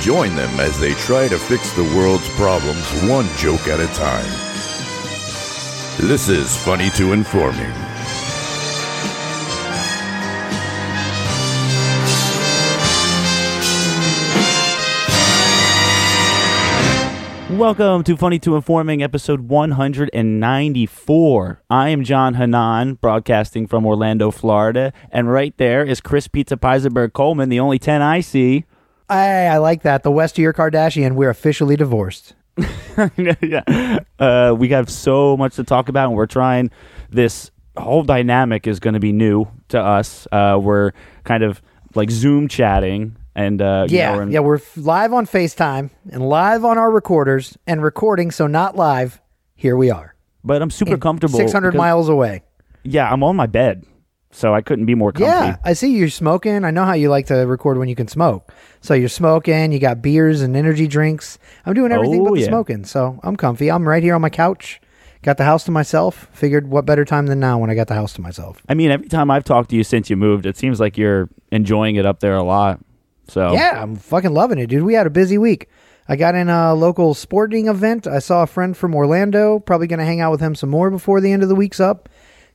Join them as they try to fix the world's problems one joke at a time. This is Funny to Informing. Welcome to Funny to Informing, episode 194. I am John Hannon, broadcasting from Orlando, Florida, and right there is Chris Pizza Peisenberg Coleman, the only 10 I see. I, I like that. The West of your Kardashian, we're officially divorced. yeah. Uh, we have so much to talk about, and we're trying this whole dynamic is going to be new to us. Uh, we're kind of like Zoom chatting, and uh, you know, Yeah, we're in- yeah, we're f- live on FaceTime and live on our recorders and recording, so not live. Here we are, but I'm super comfortable. six hundred because- miles away. Yeah, I'm on my bed, so I couldn't be more comfy. Yeah, I see you're smoking. I know how you like to record when you can smoke. So you're smoking. You got beers and energy drinks. I'm doing everything Oh, but the yeah. smoking, so I'm comfy. I'm right here on my couch. Got the house to myself. Figured what better time than now when I got the house to myself. I mean, every time I've talked to you since you moved, it seems like you're enjoying it up there a lot. So Yeah, I'm fucking loving it, dude. We had a busy week. I got in a local sporting event. I saw a friend from Orlando. Probably going to hang out with him some more before the end of the week's up.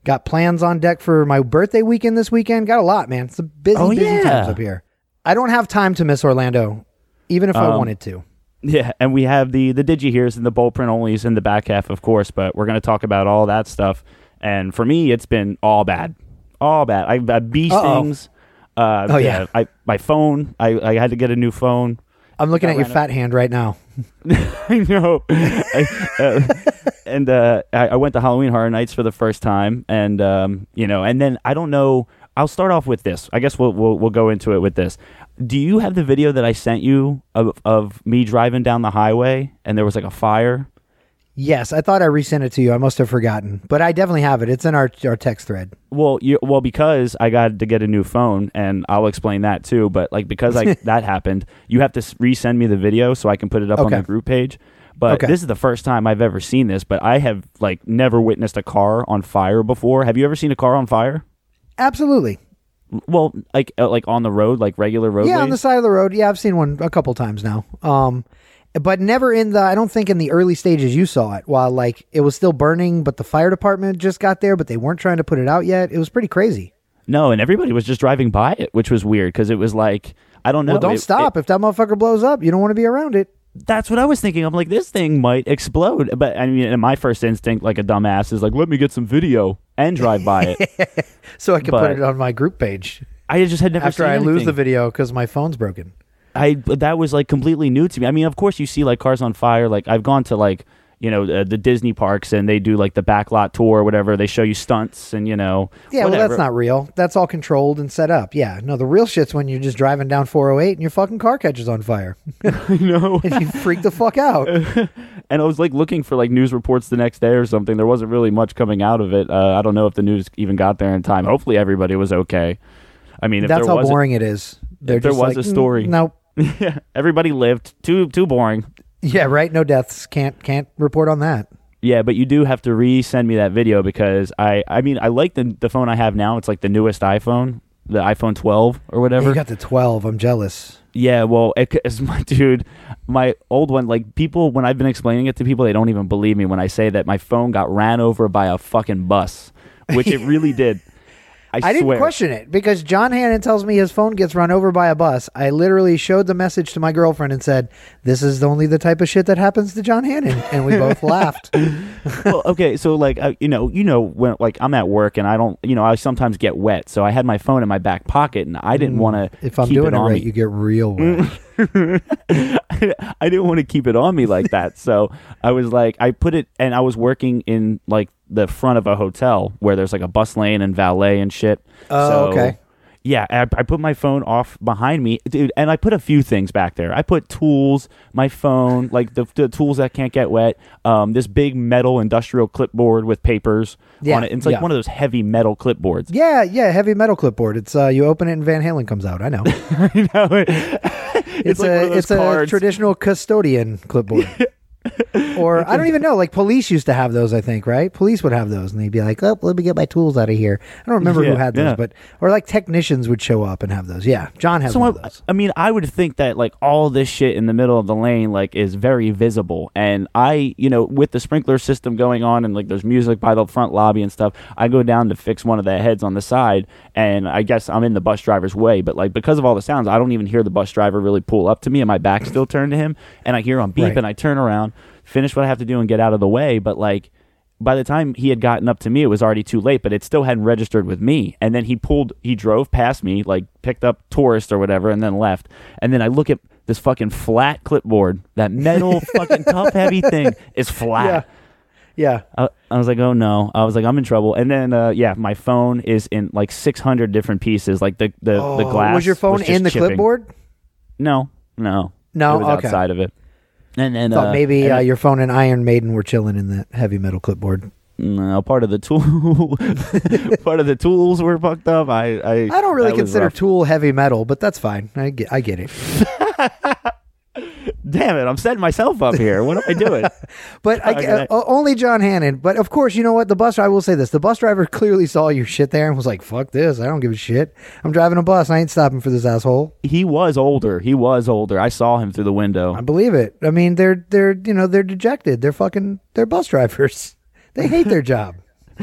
Got plans on deck for my birthday weekend this weekend. Got a lot, man. It's a busy, Oh, busy yeah. times up here. I don't have time to miss Orlando, even if I Um, wanted to. Yeah, and we have the the digi here's and the bold print onlys in the back half, of course. But we're going to talk about all that stuff. And for me, it's been all bad, all bad. I had bee Uh-oh. stings. Uh, Oh, yeah. I my phone. I I had to get a new phone. I'm looking at your fat hand right now. I know. I, uh, and uh, I, I went to Halloween Horror Nights for the first time, and um, you know, and then I don't know. I'll start off with this. I guess we'll we'll, we'll go into it with this. Do you have the video that I sent you of of me driving down the highway and there was like a fire? Yes, I thought I resent it to you. I must have forgotten, but I definitely have it. It's in our our text thread. Well, you well because I got to get a new phone, and I'll explain that too. But like because I that happened, you have to resend me the video so I can put it up on the group page. But Okay. this is the first time I've ever seen this. But I have like never witnessed a car on fire before. Have you ever seen a car on fire? Absolutely. Well, like uh, like on the road, like regular road. Yeah, on the side of the road. Yeah, I've seen one a couple times now. Um, but never in the. I don't think in the early stages you saw it. While like it was still burning, but the fire department just got there, but they weren't trying to put it out yet. It was pretty crazy. no, and everybody was just driving by it, which was weird because it was like I don't know. well, don't it- stop it- if that motherfucker blows up. You don't want to be around it. that's what I was thinking. I'm like, this thing might explode. But I mean, and my first instinct, like a dumbass, is like, let me get some video and drive by it. So I can But- put it on my group page I just had never after I lose the video because my phone's broken. I that was like completely new to me. I mean, of course, you see like cars on fire. Like I've gone to like you know uh, the Disney parks and they do like the backlot tour or whatever. They show you stunts and you know Yeah, well, that's not real. That's all controlled and set up. Yeah, no, the real shit's when you're just driving down 408 and your fucking car catches on fire. no. and you freak the fuck out. and I was like looking for like news reports the next day or something. There wasn't really much coming out of it. Uh, I don't know if the news even got there in time. Hopefully, everybody was okay. I mean, if That's how boring it is. They're there was like, a story. "Mm, nope. Yeah, everybody lived. Too too boring. Yeah, right. No deaths. Can't can't report on that. Yeah, but you do have to resend me that video because I I mean I like the the phone I have now. It's like the newest iPhone, the iPhone 12 or whatever. you got the twelve. I'm jealous. yeah, well, it, it's my dude, my old one. Like people, when I've been explaining it to people, they don't even believe me when I say that my phone got ran over by a fucking bus, which it really did. I, I didn't question it because John Hannon tells me his phone gets run over by a bus. I literally showed the message to my girlfriend and said, "This is only the type of shit that happens to John Hannon," and we both laughed. well, okay, so like uh, you know, you know when like I'm at work and I don't, you know, I sometimes get wet, so I had my phone in my back pocket and I didn't want to. Mm, If I'm doing it it right, me. you get real wet. I didn't want to keep it on me like that. So I was like, I put it, and I was working in like the front of a hotel where there's like a bus lane and valet and shit. Oh, so, okay. yeah, I, I put my phone off behind me, dude, and I put a few things back there. I put tools, my phone, like the, the tools that can't get wet, um, this big metal industrial clipboard with papers Yeah, on it. It's like yeah. one of those heavy metal clipboards. Yeah, yeah, heavy metal clipboard. It's uh, you open it and Van Halen comes out. I know. you know, It's, like one a it's a traditional custodian clipboard. or I don't even know. Like police used to have those. I think right. Police would have those, and they'd be like, "Oh, let me get my tools out of here." I don't remember who had those, yeah. but or like technicians would show up and have those. Yeah, John has So one I. I mean, I would think that like all this shit in the middle of the lane like is very visible, and I, you know, with the sprinkler system going on and like there's music by the front lobby and stuff, I go down to fix one of the heads on the side, and I guess I'm in the bus driver's way, but like because of all the sounds, I don't even hear the bus driver really pull up to me, and my back still turned to him, and I hear him beep, Right. and I turn around, finish what I have to do, and get out of the way, but like by the time he had gotten up to me, it was already too late, but it still hadn't registered with me. And then he pulled, he drove past me, like picked up tourist or whatever, and then left. And then I look at this fucking flat clipboard, that metal fucking tough heavy thing is flat. Yeah, I, I was like, oh no. I was like, I'm in trouble. And then, uh, yeah, my phone is in like 600 different pieces. Like the the, the Oh, glass was your phone just in the chipping. clipboard? No, no, No, It was okay. outside of it. And then Thought uh, maybe and uh, your phone and Iron Maiden were chilling in that heavy metal clipboard. No, part of the tool, part of the tools were fucked up. I, I, I don't really consider. Tool heavy metal, but that's fine. I get, I get it. Damn it! I'm setting myself up here. What am I doing? But I, uh, only John Hannon. But of course, you know what? The bus. I will say this: the bus driver clearly saw your shit there and was like, "Fuck this! I don't give a shit. I'm driving a bus. I ain't stopping for this asshole." he was older. He was older. I saw him through the window. I believe it. I mean, they're they're you know they're dejected. They're fucking they're bus drivers. They hate their job.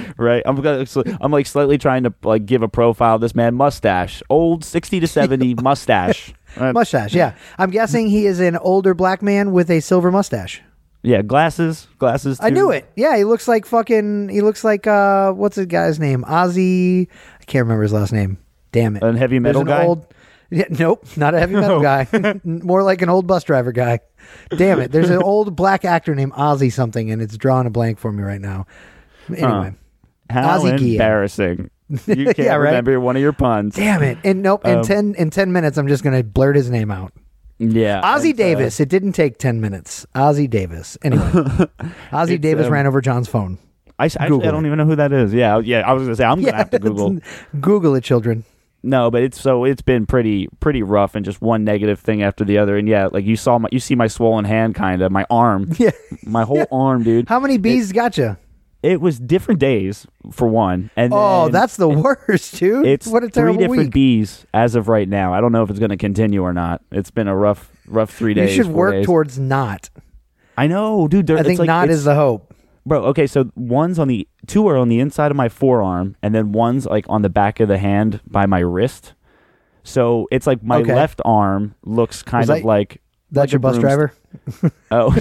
right? I'm gonna, I'm like slightly trying to like give a profile of this man. Mustache, old, sixty to seventy mustache. Uh, Mustache. Yeah, I'm guessing he is an older black man with a silver mustache. yeah, glasses, glasses. I knew it. Yeah, he looks like fucking. He looks like uh, what's the guy's name? Ossie. I can't remember his last name. Damn it. A heavy metal guy? Old, yeah, nope, not a heavy metal guy. More like an old bus driver guy. Damn it. There's an old black actor named Ossie something, and it's drawing a blank for me right now. Anyway. How embarrassing! You can't Yeah, right? remember one of your puns. Damn it. And nope, in Um, ten in ten minutes I'm just gonna blurt his name out. Yeah, Ossie uh, Davis. it didn't take ten minutes. Ossie Davis. Anyway. Ossie Davis um, ran over John's phone. I, Google I don't it. even know who that is. Yeah, yeah. I was gonna say I'm gonna have to Google. Google it, children. No, but it's so it's been pretty pretty rough and just one negative thing after the other. And yeah, like you saw my you see my swollen hand, kind of my arm, Yeah. my whole arm, dude. How many bees got you? It was different days for one, and Oh, then that's the worst, dude. it's what a three different week. bees as of right now. I don't know if it's going to continue or not. It's been a rough rough three days. you should work days. towards not. I know, dude. there- I think like, not is the hope. bro. Okay, so one's on the two are on the inside of my forearm, and then one's like on the back of the hand by my wrist. So it's like my Okay. left arm looks kind Was of that- like That's like your bus driver. Oh,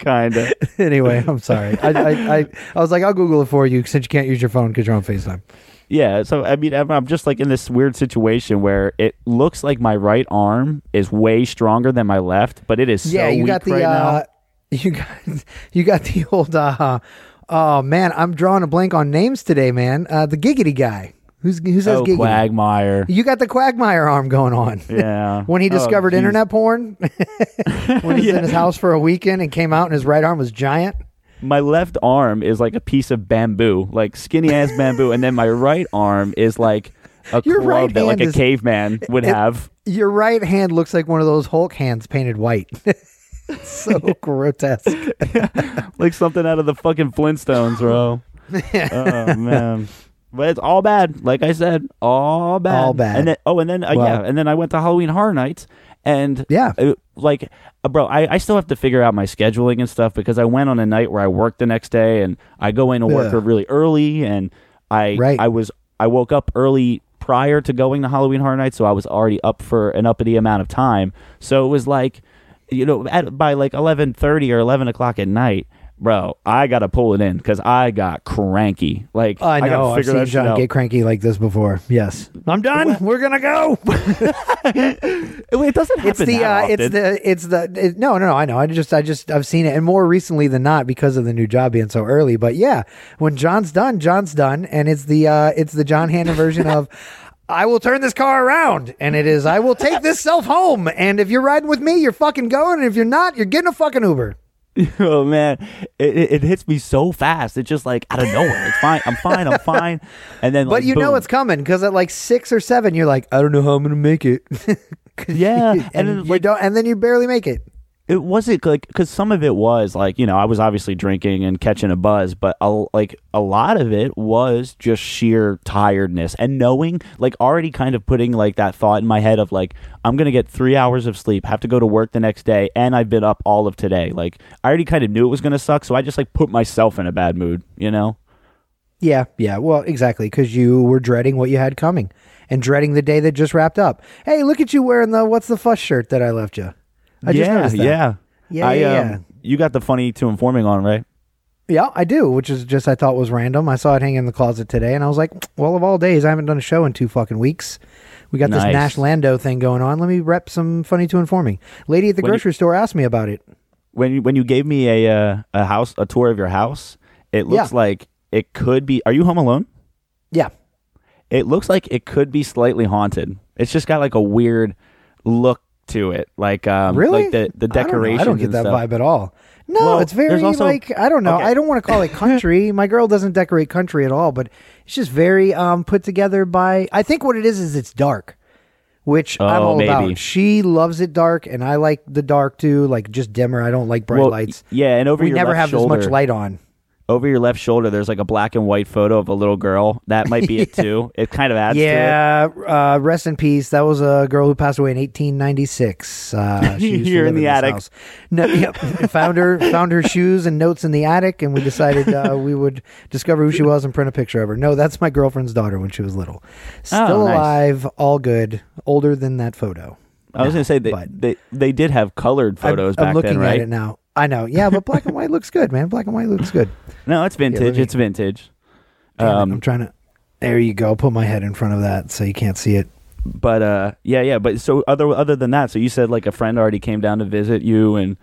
kinda, kinda. anyway, I'm sorry. I, I, I, I was like, I'll Google it for you since you can't use your phone because you're on Facetime. Yeah. So I mean, I'm I'm just like in this weird situation where it looks like my right arm is way stronger than my left, but it is yeah, so you weak got the right uh, you got you got the old. Uh, oh man, I'm drawing a blank on names today, man. Uh, the giggity guy. Who's who says Oh? Quagmire. You got the Quagmire arm going on. Yeah. when he Oh, discovered geez. internet porn, when he was in his house for a weekend and came out and his right arm was giant. my left arm is like a piece of bamboo, like skinny ass bamboo, and then my right arm is like a Your club right that like hand a is- caveman would it- have. Your right hand looks like one of those Hulk hands painted white. So grotesque. like something out of the fucking Flintstones, bro. oh man. But it's all bad. Like I said, all bad. All bad. And then oh, and then uh, Well- yeah, and then I went to Halloween Horror Nights, and Yeah. like, uh, bro, I, I still have to figure out my scheduling and stuff because I went on a night where I worked the next day, and I go in to work Ugh. really early, and I Right. I was I woke up early prior to going to Halloween Horror Nights, so I was already up for an uppity amount of time. So it was like, you know, at, by like eleven thirty or eleven o'clock at night, bro, I gotta pull it in because I got cranky. Like I know. gotta I've seen that John out. get cranky like this before. Yes, I'm done. We're gonna go. it doesn't happen it's the that uh, it's the it's the it, no no no I know I just I just I've seen it and more recently than not because of the new job being so early but yeah when John's done John's done and it's the uh it's the John Hannon version of I will turn this car around and it is I will take this self home and if you're riding with me you're fucking going and if you're not you're getting a fucking Uber oh man, it, it, it hits me so fast. It's just like out of nowhere. It's fine. I'm fine. I'm fine. And then, but like, you know boom. it's coming because at like six or seven you're like I don't know how I'm gonna make it yeah. and, and then, you like don't and then you barely make it it wasn't like because some of it was like you know I was obviously drinking and catching a buzz, but a, like a lot of it was just sheer tiredness and knowing like already kind of putting like that thought in my head of like I'm gonna get three hours of sleep, have to go to work the next day, and I've been up all of today. Like I already kind of knew it was gonna suck, so I just like put myself in a bad mood, you know. Yeah, yeah. Well, exactly, because you were dreading what you had coming and dreading the day that just wrapped up. Hey, look at you wearing the what's the fuss shirt that I left you. I just yeah, that. yeah, Yeah, I, yeah, um, yeah. You got the funny to informing on, right? Yeah, I do, which is just I thought was random. I saw it hanging in the closet today, and I was like, well, of all days, I haven't done a show in two fucking weeks. We got this Nash Lando thing going on. Let me rep some funny to informing. Lady at the When you- grocery store asked me about it. when you, when you gave me a uh, a house a tour of your house, it looks Yeah. like it could be. Are you home alone? Yeah, It looks like it could be slightly haunted. It's just got like a weird look to it, like um, really? like the the I don't I don't, get that stuff. vibe at all. No, Well, it's very also- like I don't know. Okay. I don't want to call it country. My girl doesn't decorate country at all, but it's just very um put together by. I think what it is is it's dark, which I'm Oh, all maybe. about. She loves it dark, and I like the dark too, like just dimmer. I don't like bright Well, lights. Yeah, and over We your never have shoulder, as much light on. Over your left shoulder. There's like a black and white photo of a little girl. That might be it too. It kind of adds to it. Yeah, uh, rest in peace. That was a girl who passed away in 1896. Uh, she used to in the attic. house. No, yep. found her, found her shoes and notes in the attic, and we decided uh, we would discover who she was and print a picture of her. No, that's my girlfriend's daughter when she was little. Still Oh, nice. alive, all good, older than that photo. I was gonna say they, but- they they did have colored photos I'm, I'm back looking then, right? at it now. I know, yeah, but black and white looks good, man. Black and white looks good. No, it's vintage. it's vintage. Um, I'm trying to. There you go. Put my head in front of that so you can't see it. but uh yeah yeah but so other other than that so you said like a friend already came down to visit you and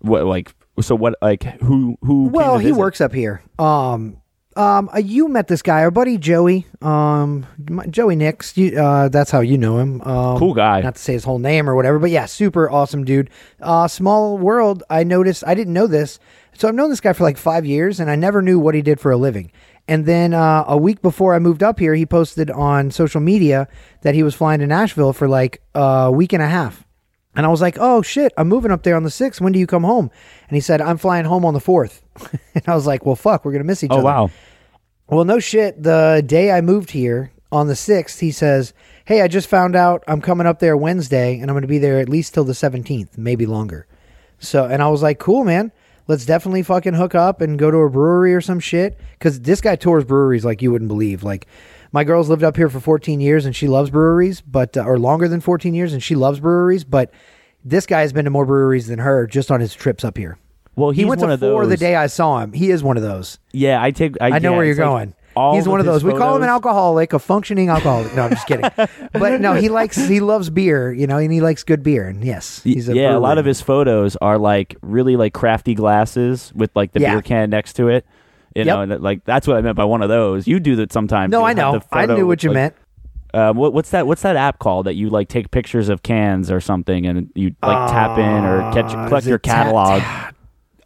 what like so what like who who came Well, he visit? works up here. Um, um, uh, you met this guy, our buddy Joey. Um, my- Joey Nix. You, uh, that's how you know him. Um, Cool guy. Not to say his whole name or whatever, but yeah, super awesome dude. Uh, small world. I noticed. I didn't know this, so I've known this guy for like five years, and I never knew what he did for a living. And then uh, a week before I moved up here, he posted on social media that he was flying to Nashville for like a week and a half. And I was like, oh shit, I'm moving up there on the 6th. When do you come home? And he said, I'm flying home on the 4th. and I was like, well, fuck, we're going to miss each oh other. Oh, wow Well, no shit. The day I moved here on the 6th, he says, hey, I just found out I'm coming up there Wednesday and I'm going to be there at least till the 17th, maybe longer. So, and I was like, cool, man. Let's definitely fucking hook up and go to a brewery or some shit. Cause this guy tours breweries like you wouldn't believe. Like, my girl's lived up here for 14 years and she loves breweries, but, uh, or longer than 14 years and she loves breweries, but this guy has been to more breweries than her just on his trips up here. well He went one to of four those the day I saw him. He is one of those. yeah i take i, I know yeah, where you're like going. He's one of those. We call him an alcoholic, a functioning alcoholic. No, I'm just kidding. but no, he likes he loves beer, you know, and he likes good beer. And yes, he's a yeah a lot of his photos are like really like crafty glasses with like the Yeah. beer can next to it you Yep. know and like that's what i meant by one of those you do that sometimes No, You'll I know. I knew what you like, meant. Um, what, what's that? What's that app called that you like take pictures of cans or something and you like tap in or catch Uh, collect your Tap- catalog?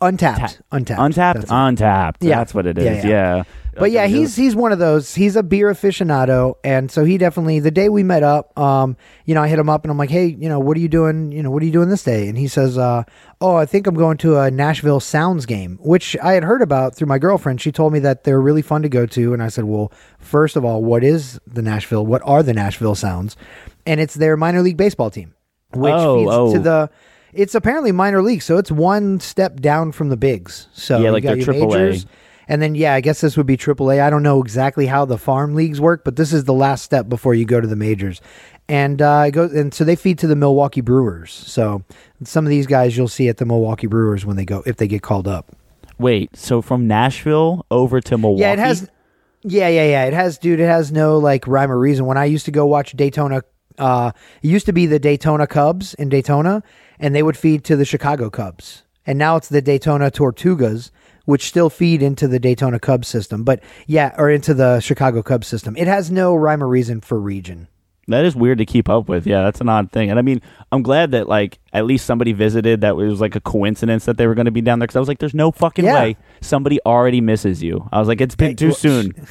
Untappd, Untappd, Untappd, That's Untappd. Yeah. That's what it is. Yeah, Yeah. yeah. But yeah, he's he's one of those. He's a beer aficionado, and so he definitely. The day we met up, um, you know, I hit him up and I'm like, hey, you know, what are you doing? You know, what are you doing this day? And he says, uh, oh, I think I'm going to a Nashville Sounds game, which I had heard about through my girlfriend. She told me that they're really fun to go to, and I said, well, first of all, what is the Nashville? What are the Nashville Sounds? And it's their minor league baseball team, which Oh, feeds oh. to the. It's apparently minor league, so it's one step down from the bigs. So Yeah, like your AAA. majors, and then, yeah, I guess this would be AAA. I don't know exactly how the farm leagues work, but this is the last step before you go to the majors. And uh, it goes, and so they feed to the Milwaukee Brewers. So some of these guys you'll see at the Milwaukee Brewers when they go if they get called up. Wait, so from Nashville over to Milwaukee? Yeah, it has. Yeah, yeah, yeah. It has, dude. It has no like rhyme or reason. When I used to go watch Daytona, uh, it used to be the Daytona Cubs in Daytona, and they would feed to the Chicago Cubs, and now it's the Daytona Tortugas, which still feed into the Daytona Cubs system. But yeah, or into the Chicago Cubs system. It has no rhyme or reason for region. That is weird to keep up with. Yeah, that's an odd thing. And I mean, I'm glad that like at least somebody visited. That was like a coincidence that they were going to be down there because I was like, "There's no fucking Yeah. way somebody already misses you." I was like, "It's been Hey, too well, soon."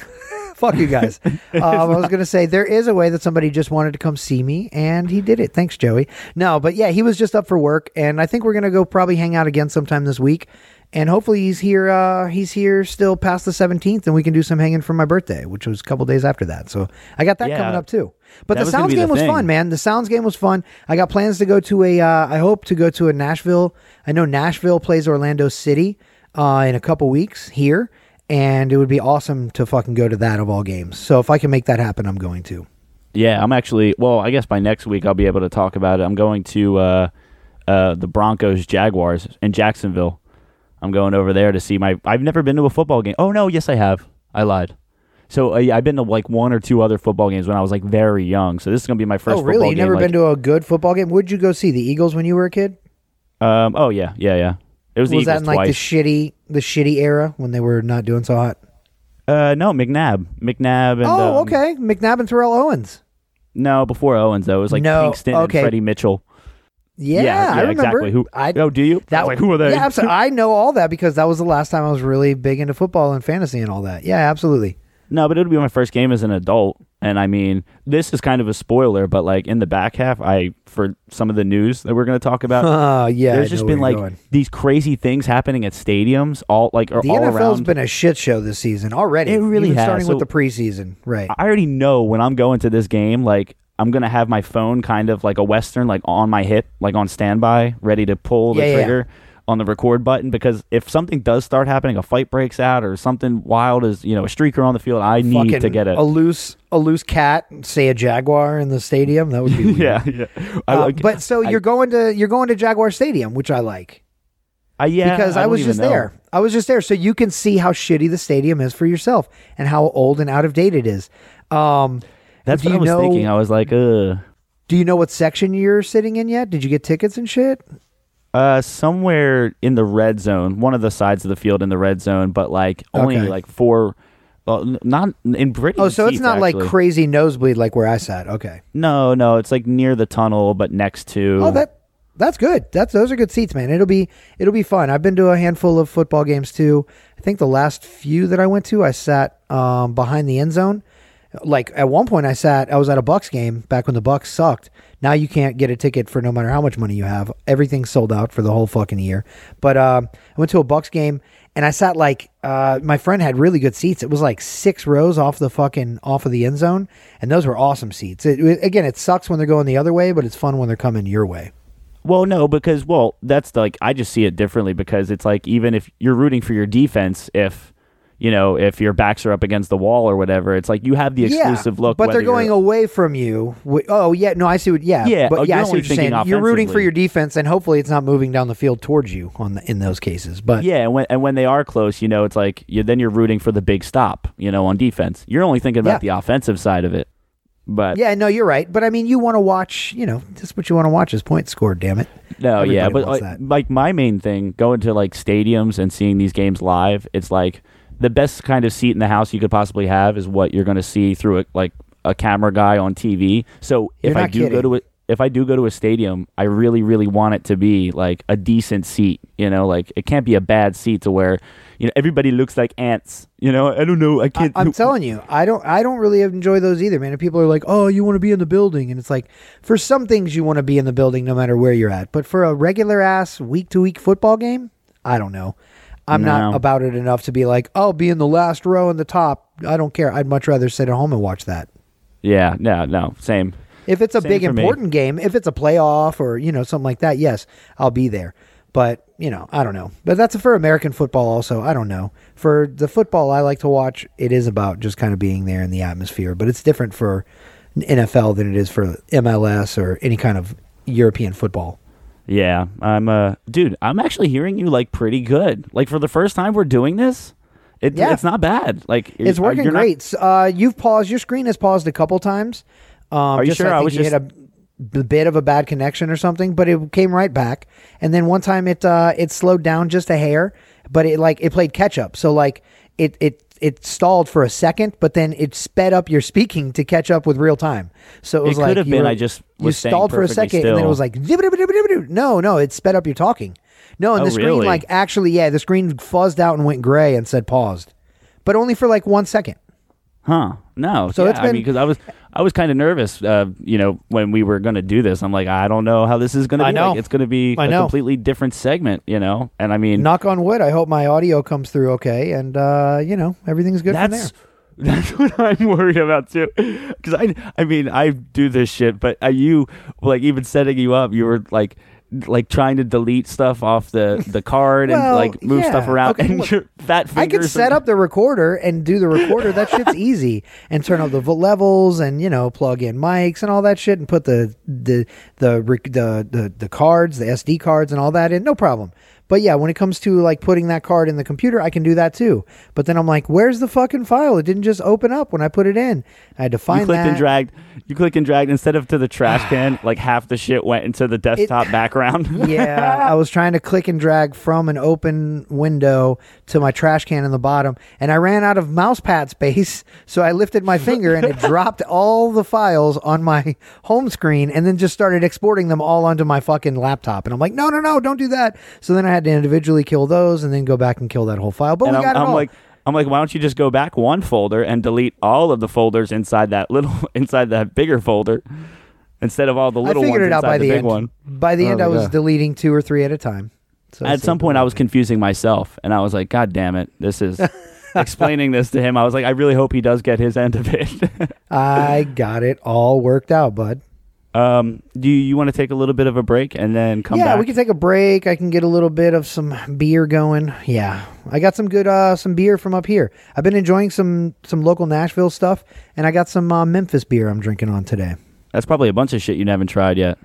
Fuck you guys. um, I was going to say there is a way that somebody just wanted to come see me, and he did it. Thanks, Joey. No, but yeah, he was just up for work, and I think we're going to go probably hang out again sometime this week. And hopefully he's here. Uh, he's here still past the seventeenth, and we can do some hanging for my birthday, which was a couple days after that. So I got that Yeah. coming up too. But the Sounds be the game was thing. fun, man. The Sounds game was fun. I got plans to go to a. Uh, I hope to go to a Nashville. I know Nashville plays Orlando City uh, in a couple weeks here, and it would be awesome to fucking go to that of all games. So if I can make that happen, I'm going to. Yeah, I'm actually. Well, I guess by next week I'll be able to talk about it. I'm going to uh, uh, the Broncos Jaguars in Jacksonville. I'm going over there to see my. I've never been to a football game. Oh no, yes I have. I lied. So uh, yeah, I've been to like one or two other football games when I was like very young. So this is gonna be my first. oh, really? football You game, never like- been to a good football game? Would you go see the Eagles when you were a kid? Um. Oh yeah, yeah, yeah. It was, Was, the that in like the shitty, the shitty era when they were not doing so hot? uh, no, McNabb, McNabb, and oh, um, okay. McNabb and Terrell Owens. No, before Owens though, it was like No, Pinkston okay. and Freddie Mitchell. Yeah, yeah, I remember. exactly. Who? I, oh, do you? I was like, who are they? Yeah, absolutely. I know all that because that was the last time I was really big into football and fantasy and all that. Yeah, absolutely. No, but it would be my first game as an adult. And I mean, this is kind of a spoiler, but like in the back half, I for some of the news that we're going to talk about, Uh, yeah, there's know just been like going. these crazy things happening at stadiums, all like the all NFL's around. been a shit show this season already. It really has. starting So- with the preseason, right? I already know when I'm going to this game, like I'm gonna have my phone kind of like a western, like on my hip, like on standby, ready to pull the Yeah, yeah. On the record button. Because if something does start happening, a fight breaks out, or something wild is you know a streaker on the field, I need Fucking to get it. a loose, a loose cat, say a jaguar in the stadium. That would be weird. yeah, yeah. I- Uh, I- but so I- you're going to you're going to Jaguar Stadium, which I like I, yeah, because I, was just know. there. I was just there, so you can see how shitty the stadium is for yourself and how old and out of date it is. Um, That's what I was know, thinking. I was like, uh, Do you know what section you're sitting in yet? Did you get tickets and shit? Uh, somewhere in the red zone, one of the sides of the field in the red zone, but like only Okay. like four. Well, not in pretty. Oh, so it's seats, not like actually. crazy nosebleed like where I sat. Okay. No, no, it's like near the tunnel, but next to. Oh, that that's good. That's those are good seats, man. It'll be it'll be fun. I've been to a handful of football games too. I think the last few that I went to, I sat um, behind the end zone. Like at one point, I sat. I was at a Bucks game back when the Bucks sucked. Now you can't get a ticket for no matter how much money you have. Everything's sold out for the whole fucking year. But um, I went to a Bucks game and I sat like uh, my friend had really good seats. It was like six rows off the fucking off of the end zone, and those were awesome seats. It- again, it sucks when they're going the other way, but it's fun when they're coming your way. Well, no, because well, that's the, like I just see it differently because it's like even if you're rooting for your defense, if you know if your backs are up against the wall or whatever, it's like you have the exclusive look. But they're going away from you. Oh yeah, no, I see what. Yeah, Yeah, but oh, yeah, you're I see what you're thinking saying. You're rooting for your defense, and hopefully it's not moving down the field towards you on the, in those cases. But Yeah, and when and when they are close, you know, it's like you then you're rooting for the big stop, you know, on defense. You're only thinking about Yeah. the offensive side of it. But yeah, no, you're right. But I mean, you want to watch. You know, that's what you want to watch is points scored. Damn it. no, yeah, but like, like my main thing going to like stadiums and seeing these games live, it's like the best kind of seat in the house you could possibly have is what you're going to see through a, like a camera guy on TV. So if I do go to a if I do go to a stadium, I really, really want it to be like a decent seat. You know, like it can't be a bad seat to where you know everybody looks like ants. You know, I don't know. I I, can't. I'm telling you, I don't. I don't really enjoy those either, man. And people are like, "Oh, you want to be in the building," and it's like, for some things, you want to be in the building no matter where you're at. But for a regular ass week to week football game, I don't know. I'm not about it enough to be like, "I'll be in the last row in the top." I don't care. I'd much rather sit at home and watch that. Yeah, no, no, same. If it's a Same big for me. important game, if it's a playoff or you know something like that, yes, I'll be there. But you know, I don't know. But that's for American football. Also, I don't know. For the football I like to watch, it is about just kind of being there in the atmosphere. But it's different for NFL than it is for MLS or any kind of European football. Yeah, I'm uh dude, I'm actually hearing you like pretty good. Like for the first time we're doing this, it, Yeah. it's not bad. Like It's are- working you're great. S- Uh, you've paused. Your screen has paused a couple times. Um, Are you just, sure? I I was you just- hit a bit of a bad connection or something, but it came right back. And then one time it uh, it slowed down just a hair, but it like it played catch up. So like it it it stalled for a second, but then it sped up your speaking to catch up with real time. So it It was could have been were- I just you was stalled for a second, and then it was like no, no, it sped up your talking. No, and Oh, the screen really? like actually yeah, the screen fuzzed out and went gray and said paused, but only for like one second. Huh? No. So yeah, it's I been- mean, because I was I was kind of nervous. Uh, you know, when we were going to do this, I'm like, I don't know how this is going to I be. know. Like, it's going to be I a know. completely different segment. You know, and I mean, knock on wood. I hope my audio comes through okay, and uh, you know everything's good from there. that's that's what I'm worried about too. Because I I mean I do this shit, but uh, you like even setting you up, you were like like trying to delete stuff off the the card and like move stuff around Okay, and look, your fat I fingers. could set up the recorder and do the recorder. That shit's easy, and turn up the levels, and you know plug in mics and all that shit, and put the the the the the, the cards, the SD cards, and all that in. No problem. But yeah, when it comes to like putting that card in the computer, I can do that too. But then I'm like, where's the fucking file? It didn't just open up when I put it in. I had to find that. You clicked that. and dragged. You clicked and dragged instead of to the trash can. like half the shit went into the desktop background. yeah, I was trying to click and drag from an open window to my trash can in the bottom, and I ran out of mouse pad space. So I lifted my finger and it dropped all the files on my home screen, and then just started exporting them all onto my fucking laptop. And I'm like, no, no, no, don't do that. So then I had to individually kill those, and then go back and kill that whole file. But and we I'm, got it I'm all. like, I'm like, why don't you just go back one folder and delete all of the folders inside that little, inside that bigger folder, instead of all the I little figured ones it out inside by the, the, big end. one. By the Oh end, I was God. deleting two or three at a time. So At some point, I was confusing myself, and I was like, God damn it, this is. explaining this to him, I was like, I really hope he does get his end of it. I got it all worked out, bud. Um, do you, you want to take a little bit of a break and then come yeah, back? we can take a break. I can get a little bit of some beer going. Yeah, I got some good uh some beer from up here. I've been enjoying some some local Nashville stuff, and I got some uh, Memphis beer I'm drinking on today. That's probably a bunch of shit you haven't tried yet.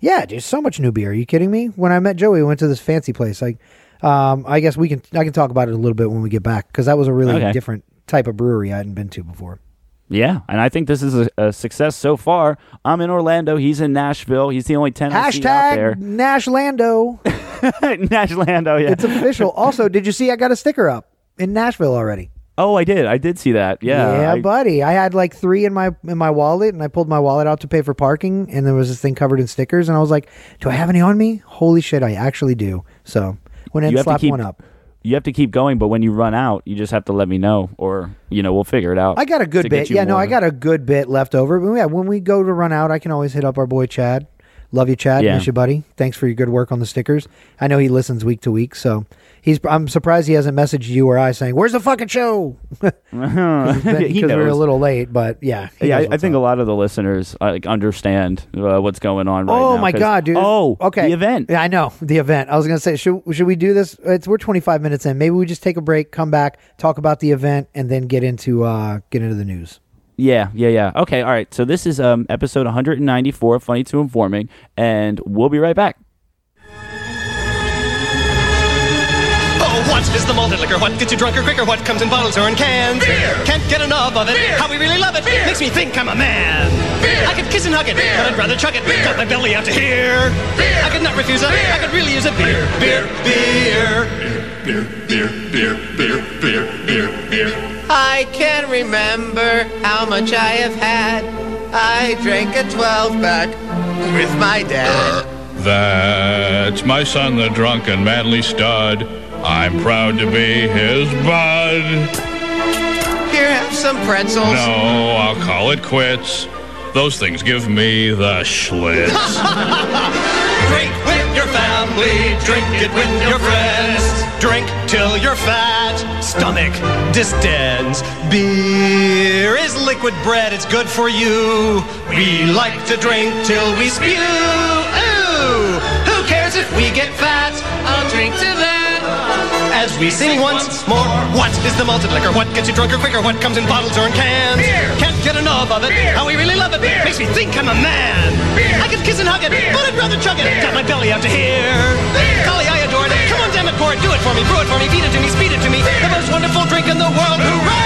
Yeah, dude, so much new beer. Are you kidding me? When I met Joey, we went to this fancy place. Like, um, I guess we can I can talk about it a little bit when we get back because that was a really Okay. different type of brewery I hadn't been to before. Yeah, and I think this is a, a success so far. I'm in Orlando. He's in Nashville. He's the only ten I see out there. Hashtag Nashlando. Nashlando, yeah. It's official. also, did you see I got a sticker up in Nashville already? oh, I did. I did see that. Yeah. Yeah, I- buddy. I had like three in my in my wallet, and I pulled my wallet out to pay for parking, and there was this thing covered in stickers, and I was like, "Do I have any on me? Holy shit, I actually do." So went and slapped keep one up. You have to keep going, but when you run out, you just have to let me know, or you know, we'll figure it out. I got a good bit. Yeah, no. I got a good bit left over. But yeah, when we go to run out, I can always hit up our boy Chad. Love you, Chad. Yeah. Miss you, buddy. Thanks for your good work on the stickers. I know he listens week to week, so he's. I'm surprised he hasn't messaged you or I saying, "Where's the fucking show?" Because were a little late, but yeah. Yeah, I, I think up. a lot of the listeners uh, like understand uh, what's going on right now. oh now. my god, dude! Oh, okay. the event. Yeah, I know the event. I was gonna say, should should we do this? It's we're 25 minutes in. Maybe we just take a break, come back, talk about the event, and then get into uh get into the news. Yeah, yeah, yeah. Okay, all right. So this is um episode 194 of Funny to Informing, and we'll be right back. What is the malted liquor? What gets you drunker quicker? What comes in bottles or in cans? Beer! Can't get enough of it. Beer! How we really love it. Beer! Makes me think I'm a man. Beer! I could kiss and hug it, Beer! but I'd rather chug it. Beer! Got my belly out to here. Beer! I could not refuse it. Beer! I could really use a beer. Beer, beer. Beer, beer, beer, beer, beer, beer, beer. I can remember how much I have had. I drank a 12 pack with my dad. That's my son, the drunken manly stud. I'm proud to be his bud. Here, have some pretzels. No, I'll call it quits. Those things give me the schlitz. Drink with your family. Drink it with your friends. Drink till you're fat. Stomach distends. Beer is liquid bread. It's good for you. We like to drink till we spew. Ooh! Who cares if we get fat? I'll drink to that. As we sing once more. What is the malted liquor? What gets you drunker quicker? What comes in bottles or in cans? Can't get enough of it. How we really love it. Makes me think I'm a man. I could kiss and hug it, but I'd rather chug it. Got my belly out to here. Golly, I adore it. Come on, damn it, pour it. Do it for me. Brew it for me. Feed it to me. Speed it to me. The most wonderful drink in the world. Hooray!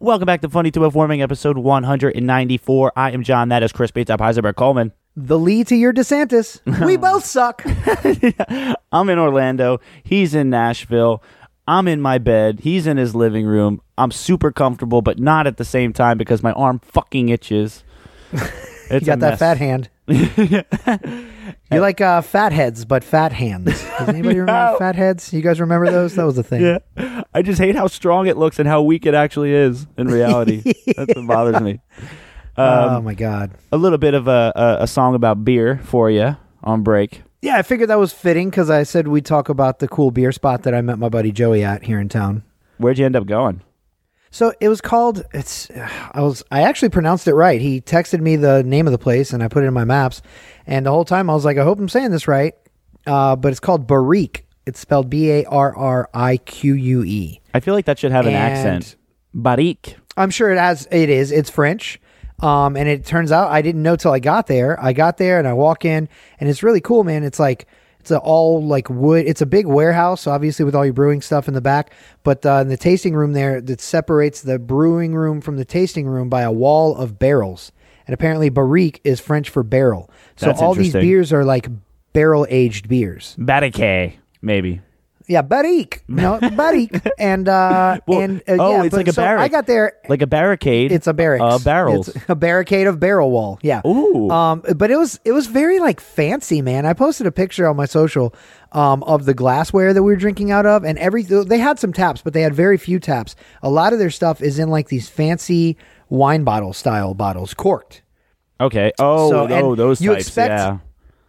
Welcome back to Funny to Informing, episode 194. I am John. That is Chris Bates up Heisenberg Coleman. The lead to your DeSantis. we both suck. I'm in Orlando. He's in Nashville. I'm in my bed. He's in his living room. I'm super comfortable, but not at the same time because my arm fucking itches. It's You got that fat hand. you like uh, fat heads, but fat hands. Does anybody remember fat heads? You guys remember those? That was a thing. Yeah. I just hate how strong it looks and how weak it actually is in reality. That's what bothers me. Oh my god. A little bit of a, a, a song about beer for you on break. Yeah, I figured that was fitting because I said we'd talk about the cool beer spot that I met my buddy Joey at here in town. Where'd you end up going? So it was called. It's. I was. I actually pronounced it right. He texted me the name of the place, and I put it in my maps. And the whole time I was like, I hope I'm saying this right. Uh, but it's called Barrique. It's spelled B A R R I Q U E. I feel like that should have an And- accent. Barik. I'm sure it has. It is. It's French. Um, and it turns out I didn't know till I got there. I got there and I walk in, and it's really cool, man. It's like it's a all like wood. It's a big warehouse, obviously with all your brewing stuff in the back. But uh, in the tasting room there, that separates the brewing room from the tasting room by a wall of barrels. And apparently, barrique is French for barrel. So That's all these beers are like barrel aged beers. Barike, maybe. Yeah, barrique. No, barrique. and uh, Well, and uh, oh, yeah, it's but like a so I got there Like a barricade. it's a barracks. Of barrels. It's a barricade of barrel wall. Yeah. Ooh. Um, but it was it was very like fancy, man. I posted a picture on my social um, of the glassware that we were drinking out of, and every they had some taps, but they had very few taps. A lot of their stuff is in like these fancy wine bottle style bottles, corked. okay. Oh, So, oh, those you types. expect- yeah.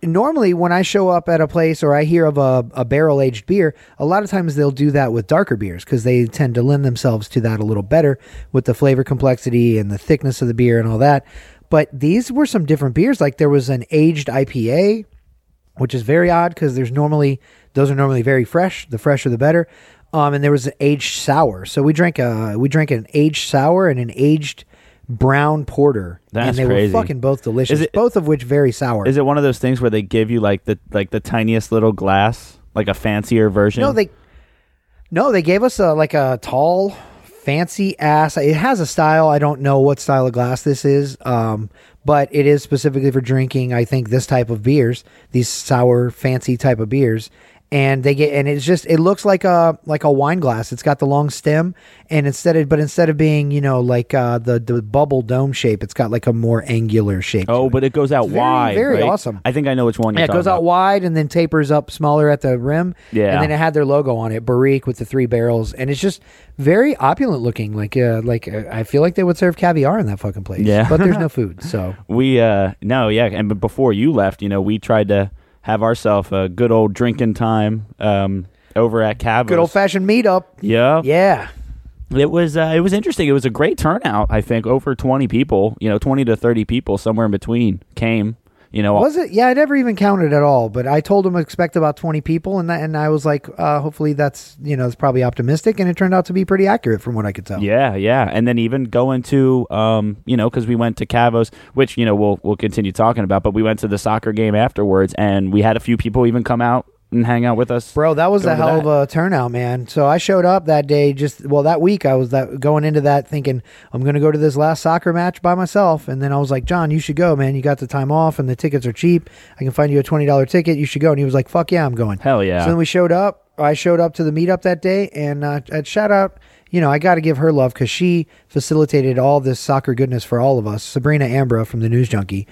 Normally, when I show up at a place or I hear of a, a barrel aged beer, a lot of times they'll do that with darker beers because they tend to lend themselves to that a little better with the flavor complexity and the thickness of the beer and all that. But these were some different beers. Like there was an aged IPA, which is very odd because there's normally those are normally very fresh. The fresher the better. Um, and there was an aged sour. So we drank a we drank an aged sour and an aged brown porter, That's and they crazy. were fucking both delicious. It- both of which very sour. Is it one of those things where they give you like the like the tiniest little glass, like a fancier version? No, they no, they gave us a like a tall, fancy ass. It has a style. I don't know what style of glass this is, um, but it is specifically for drinking. I think this type of beers, these sour, fancy type of beers. And they get, and it's just, it looks like a like a wine glass. It's got the long stem, and instead of, but instead of being, you know, like uh, the the bubble dome shape, it's got like a more angular shape. Oh, it. but it goes out very, wide. very right? awesome. I think I know which one you're Yeah, it goes out wide and then tapers up smaller at the rim. Yeah. and then it had their logo on it, Barrique with the three barrels, and it's just very opulent looking. Like, uh, like uh, I feel like they would serve caviar in that fucking place. Yeah. but there's no food, so We uh no, yeah, and before you left, you know, we tried to have ourselves a good old drinking time um over at Cavos. good old fashioned meetup. Yeah. Yeah, It was uh, it was interesting. It was a great turnout, I think. Over 20 people, you know, 20 to 30 people somewhere in between came, you know. was it? Yeah, I never even counted at all. But I told them to expect about twenty people, and that, and I was like, uh, hopefully that's you know it's probably optimistic, and it turned out to be pretty accurate from what I could tell. Yeah, yeah, and then even going to, um, you know, because we went to Cavos, which you know we'll we'll continue talking about, but we went to the soccer game afterwards, and we had a few people even come out and hang out with us. Bro, that was Go a to hell that. of a turnout, man. So I showed up that day. Just well, that week I was that going into that thinking I'm going to go to this last soccer match by myself, and then I was like, John, you should go, man. You got the time off, and the tickets are cheap. I can find you a twenty dollar ticket. You should go. And he was like, Fuck yeah, I'm going. Hell yeah. So then we showed up. I showed up to the meetup that day, and uh, I'd shout out. You know, I got to give her love because she facilitated all this soccer goodness for all of us. Sabrina Ambra from the News Junkie.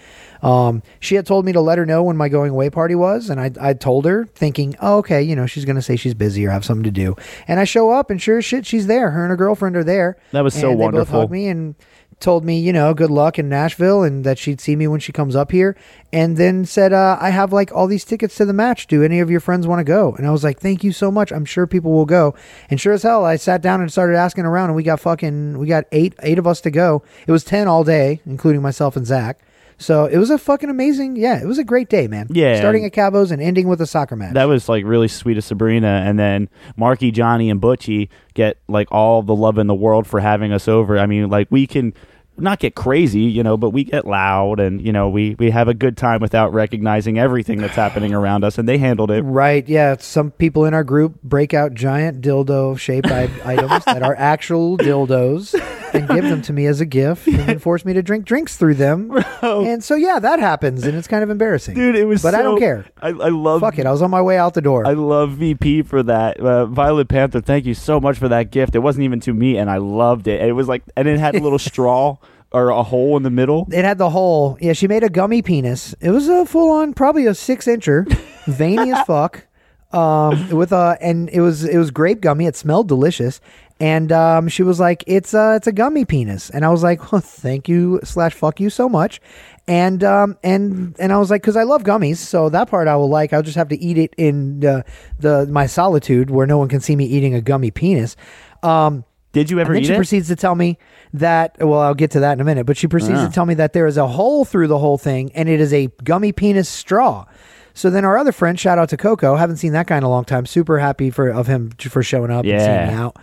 Um, she had told me to let her know when my going away party was, and I, I told her, thinking, oh, okay, you know, she's going to say she's busy or have something to do. And I show up, and sure as shit, she's there. Her and her girlfriend are there. That was so They both wonderful. hugged me and told me, you know, good luck in Nashville and that she'd see me when she comes up here. And then said, uh, I have like all these tickets to the match. Do any of your friends want to go? And I was like, thank you so much. I'm sure people will go. And sure as hell, I sat down and started asking around and we got fucking, we got eight, eight of us to go. It was 10 all day, including myself and Zach. So it was a fucking amazing. Yeah, it was a great day, man. Yeah, starting at Cabos and ending with a soccer match. That was like really sweet of Sabrina, and then Marky, Johnny, and Butchie get like all the love in the world for having us over. I mean, like we can not get crazy, you know, but we get loud, and you know, we we have a good time without recognizing everything that's happening around us, and they handled it. Right, yeah. Some people in our group break out giant dildo shaped items that are actual dildos and give them to me as a gift and then force me to drink drinks through them. And so, yeah, that happens and it's kind of embarrassing. Dude, it was. But I don't care. I, I love. Fuck it. I was on my way out the door. I love VP for that. Uh, Violet Panther, thank you so much for that gift. It wasn't even to me, and I loved it. And it was like, and it had a little straw or a hole in the middle. it had the hole. Yeah, she made a gummy penis. It was a full on, probably a six incher, veiny as fuck. Um, with a and it was it was grape gummy. It smelled delicious. And um, she was like, "It's a it's a gummy penis," and I was like, well, "Thank you slash fuck you so much," and um and and I was like, "Cause I love gummies, so that part I will like. I'll just have to eat it in the the my solitude where no one can see me eating a gummy penis." Um, Did you ever and then eat she it? proceeds to tell me that, well, I'll get to that in a minute, but she proceeds Ah. to tell me that there is a hole through the whole thing and it is a gummy penis straw. So then our other friend, shout out to Coco, haven't seen that guy in a long time. Super happy for of him for showing up and Yeah. seeing me out.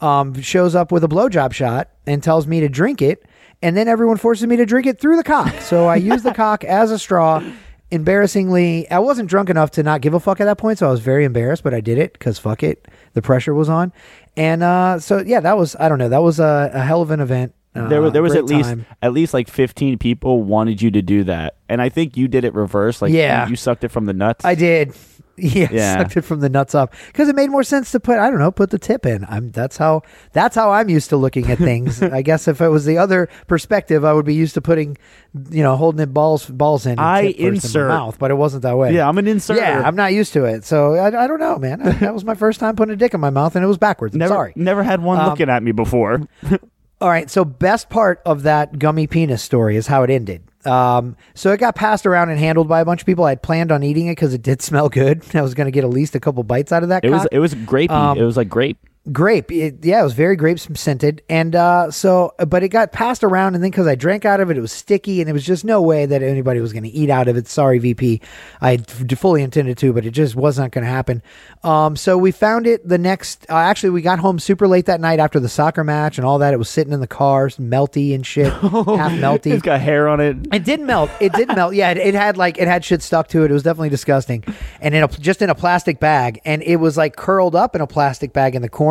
Um, shows up with a blowjob shot and tells me to drink it, and then everyone forces me to drink it through the cock. So I use the cock as a straw. Embarrassingly, I wasn't drunk enough to not give a fuck at that point, so I was very embarrassed, but I did it because fuck it, the pressure was on, and uh, so yeah, that was I don't know, that was a, a hell of an event. Uh, there, was- there was at least time. at least like 15 people wanted you to do that, and I think you did it reverse. Like, Yeah. you, you sucked it from the nuts. I did. Yeah, Yeah. sucked it from the nuts up because it made more sense to put I don't know put the tip in. I'm that's how that's how I'm used to looking at things. I guess if it was the other perspective, I would be used to putting you know holding it balls balls in. I first in my insert. mouth, but it wasn't that way. Yeah, I'm an inserter. Yeah, I'm not used to it, so I, I don't know, man. I- that was my first time putting a dick in my mouth, and it was backwards. I'm never, sorry. never had one Um, looking at me before. All right, so best part of that gummy penis story is how it ended. Um, so it got passed around and handled by a bunch of people. I had planned on eating it because it did smell good. I was going to get at least a couple bites out of that. It was it was grapey. Um, it was like grape. Grape. It, yeah, it was very grape scented, and uh, so but it got passed around, and then because I drank out of it, it was sticky, and it was just no way that anybody was going to eat out of it. Sorry, VP, I fully intended to, but it just was not going to happen. Um, so we found it the next. Uh, actually, we got home super late that night after the soccer match and all that. It was sitting in the car, melty and shit, half melty. It's got hair on it. It did melt. It did melt. Yeah, it, it had like it had shit stuck to it. It was definitely disgusting, and in a just in a plastic bag, and it was like curled up in a plastic bag in the corner,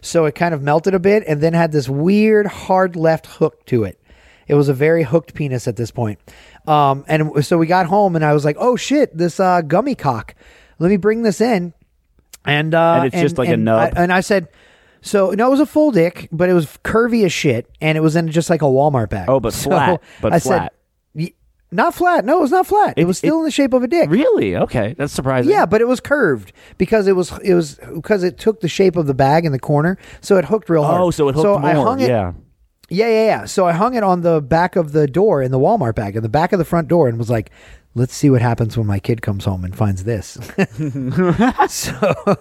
so it kind of melted a bit, and then had this weird hard left hook to it. It was a very hooked penis at this point. Um, and so we got home, and I was like, "Oh shit, this uh, gummy cock. Let me bring this in." And uh, And it's just like a and nub? I- and I said. So no, it was a full dick, but it was curvy as shit, and it was in just like a Walmart bag. Oh, but So flat, but I flat. Said, not flat. No, it was not flat. It, was still it- in the shape of a dick. Really? Okay, that's surprising. Yeah, but it was curved because it was it was because it took the shape of the bag in the corner, so it hooked real hard. Oh, so it hooked I more. hung it, yeah. yeah, yeah, yeah. So I hung it on the back of the door in the Walmart bag, in the back of the front door, and was like, "Let's see what happens when my kid comes home and finds this." so,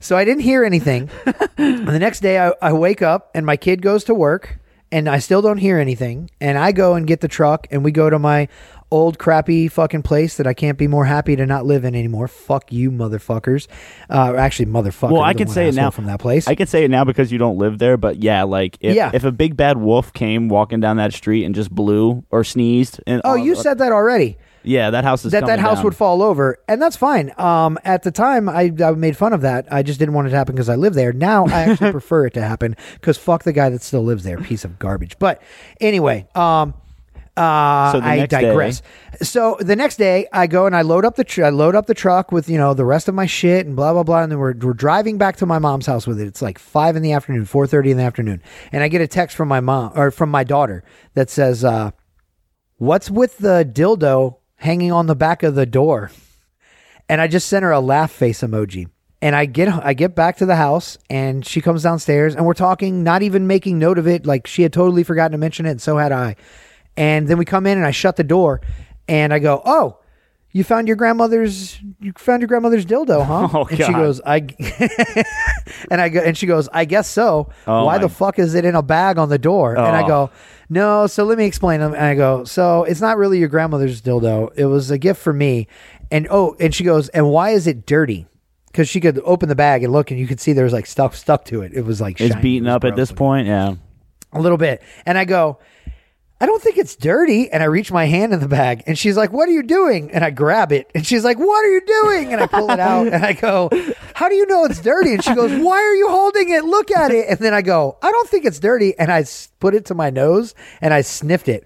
so I didn't hear anything. and the next day, I, I wake up and my kid goes to work, and I still don't hear anything. And I go and get the truck, and we go to my old crappy fucking place that I can't be more happy to not live in anymore. Fuck you, motherfuckers. Uh, actually, motherfucker. Well, I can say it now from that place. I can say it now because you don't live there. But yeah, like if, Yeah. if a big bad wolf came walking down that street and just blew or sneezed, and oh, you said that already. Yeah, that house is that that house down. would fall over, and that's fine. Um, at the time, I, I made fun of that. I just didn't want it to happen because I live there. Now I actually prefer it to happen because fuck the guy that still lives there, piece of garbage. But anyway, um, uh, So I next day- digress. So the next day, I go and I load up the tr- I load up the truck with you know the rest of my shit and blah blah blah, and then we're we're driving back to my mom's house with it. It's like five in the afternoon, four thirty in the afternoon, and I get a text from my mom or from my daughter that says. Uh, what's with the dildo hanging on the back of the door? And I just sent her a laugh face emoji. And I get I get back to the house and she comes downstairs and we're talking, not even making note of it. Like she had totally forgotten to mention it, and so had I. And then we come in and I shut the door and I go, Oh, you found your grandmother's you found your grandmother's dildo, huh? Oh, and she goes, I and I go and she goes, I guess so. Oh, Why my- the fuck is it in a bag on the door? And I Oh. go, no. So let me explain. them. And I go, so it's not really your grandmother's dildo. It was a gift for me. And oh, and she goes, and why is it dirty? Because she could open the bag and look, and you could see there was like stuff stuck to it. It was like It's shiny. beaten was up at this point. Yeah. a little bit. And I go, I don't think it's dirty. And I reach my hand in the bag and she's like, What are you doing? And I grab it and she's like, What are you doing? And I pull it out and I go, How do you know it's dirty? And she goes, Why are you holding it? Look at it. And then I go, I don't think it's dirty. And I put it to my nose and I sniffed it.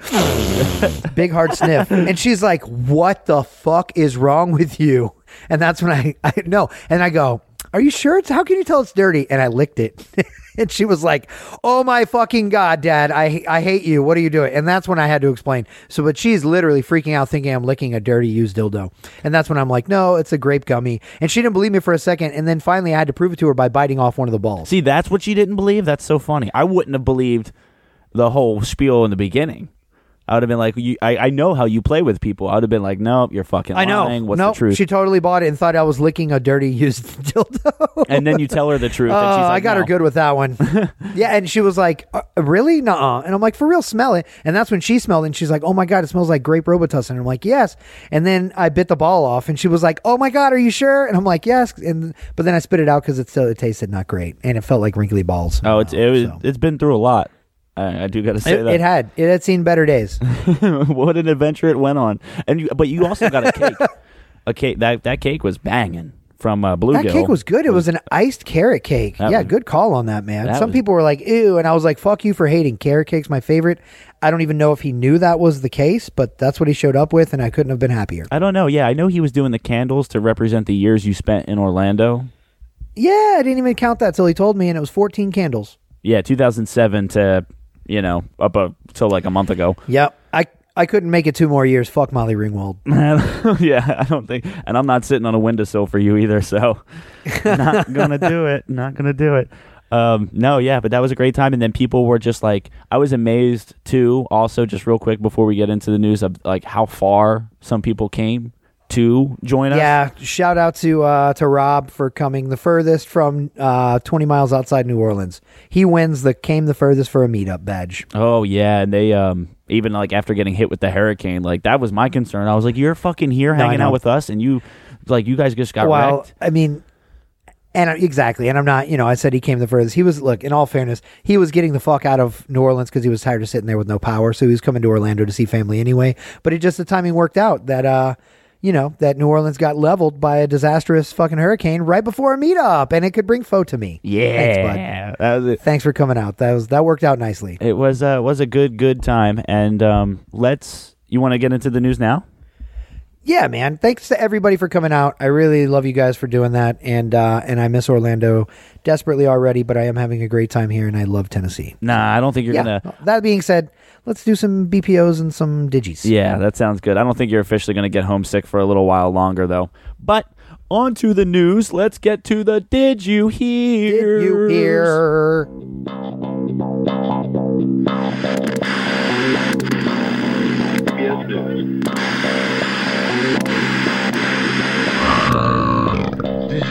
Big hard sniff. And she's like, What the fuck is wrong with you? And that's when I, I no. And I go, Are you sure it's how can you tell it's dirty? And I licked it. and she was like, Oh my fucking God, Dad, I I hate you. What are you doing? And that's when I had to explain. So but she's literally freaking out thinking I'm licking a dirty used dildo. And that's when I'm like, No, it's a grape gummy. And she didn't believe me for a second. And then finally I had to prove it to her by biting off one of the balls. See, that's what she didn't believe. That's so funny. I wouldn't have believed the whole spiel in the beginning. I would have been like, you, I, I know how you play with people. I would have been like, nope, you're fucking I know. lying. What's no, the truth? she totally bought it and thought I was licking a dirty used dildo. and then you tell her the truth. Oh, and she's like, I got her "No." good with that one. yeah, and she was like, uh, "Really? Nuh-uh." And I'm like, "For real? Smell it." And that's when she smelled it. And she's like, "Oh my god, it smells like grape Robitussin." And I'm like, "Yes." And then I bit the ball off, and she was like, "Oh my god, are you sure?" And I'm like, "Yes." And but then I spit it out because it still it tasted not great, and it felt like wrinkly balls. Oh, it's it was, it's been through a lot. I, I do got to say It, that. it had it had seen better days. what an adventure it went on. And you, but you also got a cake. a cake that that cake was banging from uh, Bluegill. That cake was good. It was an iced carrot cake. Yeah, was- good call on that, man. that Some was- people were like, ew. And I was like, fuck you for hating. Carrot cake's my favorite. I don't even know if he knew that was the case, but that's what he showed up with, and I couldn't have been happier. I don't know. Yeah, I know he was doing the candles to represent the years you spent in Orlando. Yeah, I didn't even count that till he told me, and it was 14 candles. Yeah, 2007 to you know up until like a month ago. Yep. I I couldn't make it two more years. Fuck Molly Ringwald. yeah, I don't think, and I'm not sitting on a windowsill for you either. So, not gonna do it. Not gonna do it. Um, no, yeah, but that was a great time, and then people were just like, I was amazed too. Also, just real quick before we get into the news of like how far some people came to join us. Yeah, shout out to uh, to Rob for coming the furthest from uh, 20 miles outside New Orleans. He wins the came the furthest for a meetup badge. Oh yeah, and they um even like after getting hit with the hurricane, like that was my concern. I was like, you're fucking here No, hanging out with us, and you like you guys just got well, wrecked. I mean, and exactly, and I'm not, you know, I said he came the furthest. He was, look, in all fairness, he was getting the fuck out of New Orleans because he was tired of sitting there with no power. So he was coming to Orlando to see family anyway. But it just the timing worked out that, uh, you know, that New Orleans got leveled by a disastrous fucking hurricane right before a meetup, and it could bring foe to me. Yeah, thanks, bud. Thanks for coming out. That was that worked out nicely. It was uh, was a good good time, and um, let's. You want to get into the news now? Yeah, man. Thanks to everybody for coming out. I really love you guys for doing that, and uh, and I miss Orlando desperately already, but I am having a great time here, and I love Tennessee. Nah, I don't think you're yeah. gonna. That being said, let's do some BPOs and some digis. Yeah, that sounds good. I don't think you're officially gonna get homesick for a little while longer, though. But on to the news. Let's get to the Did you hear? Did you hear?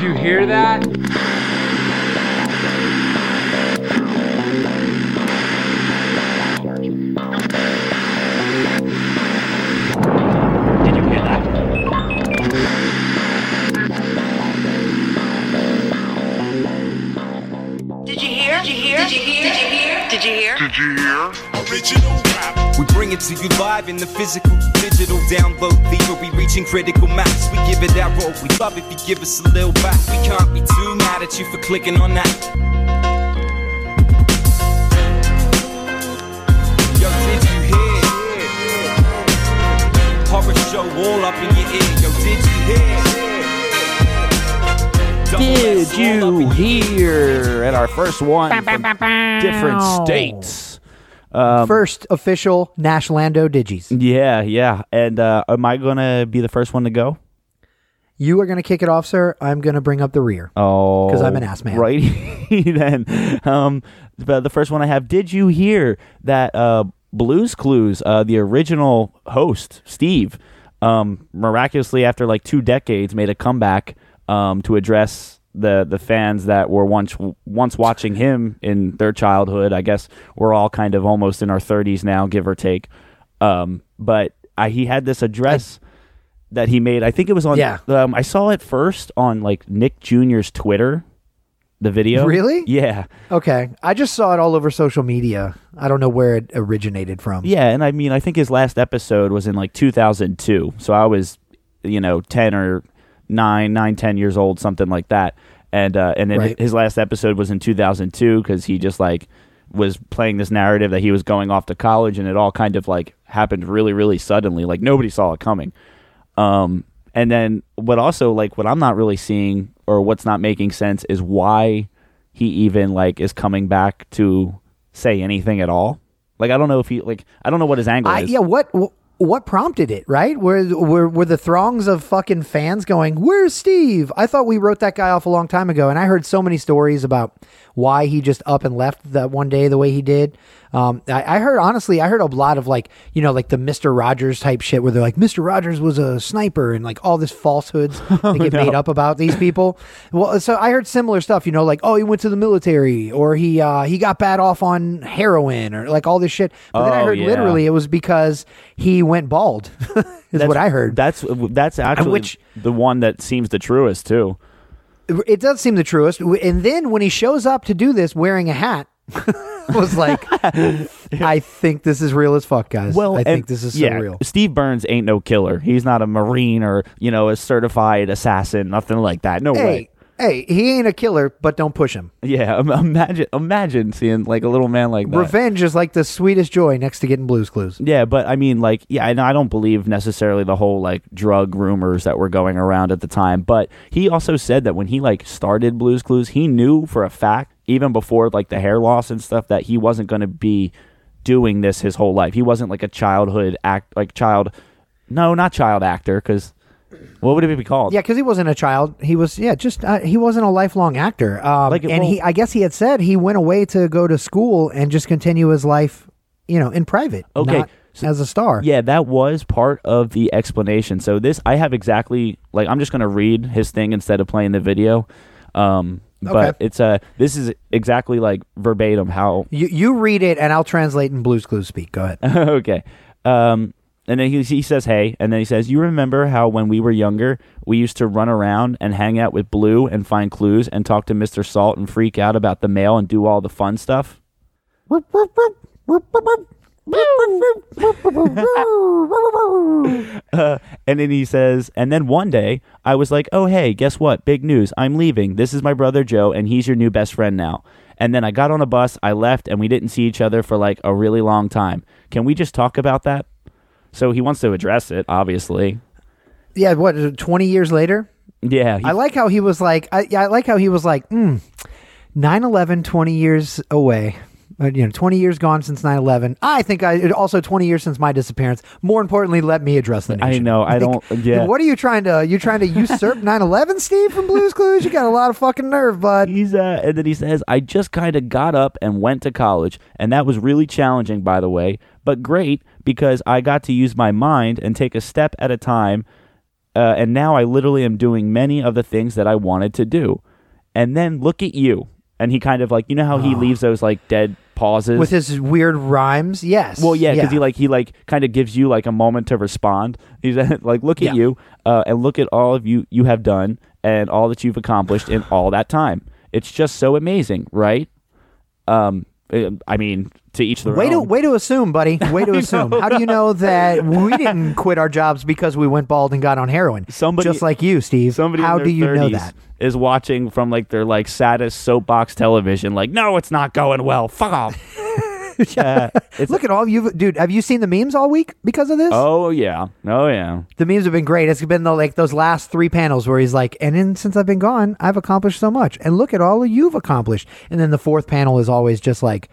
You hear that? Did you hear that? Did you hear? Did you hear? Did you hear? Did you hear? Did you hear? We bring it to you live in the physical, digital download theory, reaching critical mass. We give it that roll. We love if you give us a little back. We can't be too mad at you for clicking on that. Yo, did you hear? Horror show all up in your ear. Yo, did you hear? Double Did S all up in you hear? At our first one from different states. Um, First official Nashlando digis. Yeah, yeah. And uh, am I gonna be the first one to go? You are going to kick it off, sir. I'm going to bring up the rear. Oh. Because I'm an ass man. Right then, um, the, the first one I have. Did you hear that uh, Blues Clues, uh, the original host Steve, um, miraculously after like two decades made a comeback um, to address the the fans that were once once watching him in their childhood. I guess we're all kind of almost in our 30s now, give or take. Um, but I, he had this address that he made. I think it was on. Yeah. Um, I saw it first on like Nick Jr.'s Twitter. The video. Really? Yeah. Okay. I just saw it all over social media. I don't know where it originated from. Yeah, and I mean, I think his last episode was in like 2002. So I was, you know, 10 or 9, nine, ten years old, something like that. And uh, and then Right. his last episode was in 2002 because he just like was playing this narrative that he was going off to college, and it all kind of like happened really, really suddenly. Like nobody saw it coming. Um, and then what also like what I'm not really seeing or what's not making sense is why he even like is coming back to say anything at all. Like I don't know if he like I don't know what his angle I, is. yeah, what wh- what prompted it? Right? Were, were were the throngs of fucking fans going? Where's Steve? I thought we wrote that guy off a long time ago, and I heard so many stories about why he just up and left that one day the way he did. Um, I, I heard honestly, I heard a lot of like you know like the Mister Rogers type shit where they're like Mister Rogers was a sniper and like all this falsehoods that get made up about these people. Well, so I heard similar stuff. You know, like oh he went to the military or he uh, he got bad off on heroin or like all this shit. But then I Oh, heard yeah. literally it was because he went bald. is That's- what I heard. That's uh, that's actually which- the one that seems the truest too. It does seem the truest. And then when he shows up to do this wearing a hat, was like, I think this is real as fuck, guys. Well, I think this is so yeah, real. Steve Burns ain't no killer. He's not a marine or you know a certified assassin. Nothing like that. No way. Hey, he ain't a killer, but don't push him. Yeah, im- imagine imagine seeing like a little man like that. Revenge is like the sweetest joy next to getting Blues Clues. Yeah, but I mean, like, yeah, and I don't believe necessarily the whole like drug rumors that were going around at the time. But he also said that when he like started Blues Clues, he knew for a fact, even before like the hair loss and stuff, that he wasn't going to be doing this his whole life. He wasn't like a childhood act, like child. No, not child actor, because what would it be called? Yeah, because he wasn't a child. He was, yeah, just uh, he wasn't a lifelong actor. Um, Like, and well- he, I guess he had said he went away to go to school and just continue his life, you know, in private, Okay, not as a star. Yeah, that was part of the explanation. So this, I have exactly like I'm just going to read his thing instead of playing the video. Um, but Okay. it's a this is exactly like verbatim how. You you read it and I'll translate in Blues Clues speak. Go ahead. okay. Um, and then he, he says, "Hey," and then he says, "You remember how when we were younger, we used to run around and hang out with Blue and find clues and talk to Mister Salt and freak out about the mail and do all the fun stuff." Uh, and then he says, and then one day I was like, oh, hey, guess what? Big news. I'm leaving. This is my brother Joe, and he's your new best friend now. And then I got on a bus, I left, and we didn't see each other for like a really long time. Can we just talk about that? So he wants to address it, obviously. Yeah, what? Twenty years later, Yeah. he- I like how he was like. I, yeah, I like how he was like. Mm, 9-11, 20 years away. Uh, you know, twenty years gone since 9-11. I think I also twenty years since my disappearance. More importantly, let me address the nation. I know. I don't. Yeah. What are you trying to? You trying to usurp 9-11, Steve from Blues Clues? You got a lot of fucking nerve, bud. He's uh, and then he says, "I just kind of got up and went to college, and that was really challenging, by the way, but great because I got to use my mind and take a step at a time. Uh, and now I literally am doing many of the things that I wanted to do. And then look at you." And he kind of like, you know how he leaves those like dead pauses With his weird rhymes, yes. well, yeah, because he like he like kind of gives you like a moment to respond. He's like, look at Yeah. you, uh, and look at all of you you have done and all that you've accomplished in all that time. It's just so amazing, right? Um, uh, I mean, to each their Way to own. way to assume, buddy. Way to assume. How do you know that we didn't quit our jobs because we went bald and got on heroin? Somebody- just like you, Steve. Somebody How do you know that? Is watching from like their like saddest soapbox television. Like, no, it's not going well. Fuck off. It's, Look at all you, dude. Have you seen the memes all week because of this? oh yeah, oh yeah. The memes have been great. It's been the, like those last three panels where he's like, and then since I've been gone, I've accomplished so much. And look at all you've accomplished. And then the fourth panel is always just like,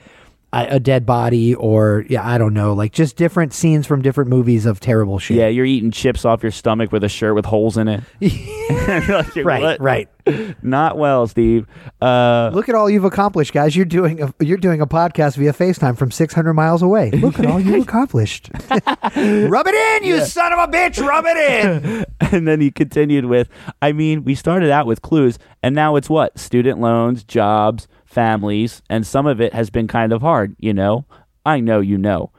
a, dead body or yeah, I don't know, like just different scenes from different movies of terrible shit. Yeah, you're eating chips off your stomach with a shirt with holes in it. Like, Right, what? right. Not well, Steve. Uh, Look at all you've accomplished, guys. You're doing a, you're doing a podcast via FaceTime from 600 miles away. Look at all you accomplished. Rub it in, you son of a bitch. Rub it in. and then he continued with, I mean, we started out with clues, and now it's what? Student loans, jobs, families, and some of it has been kind of hard, you know? I know you know.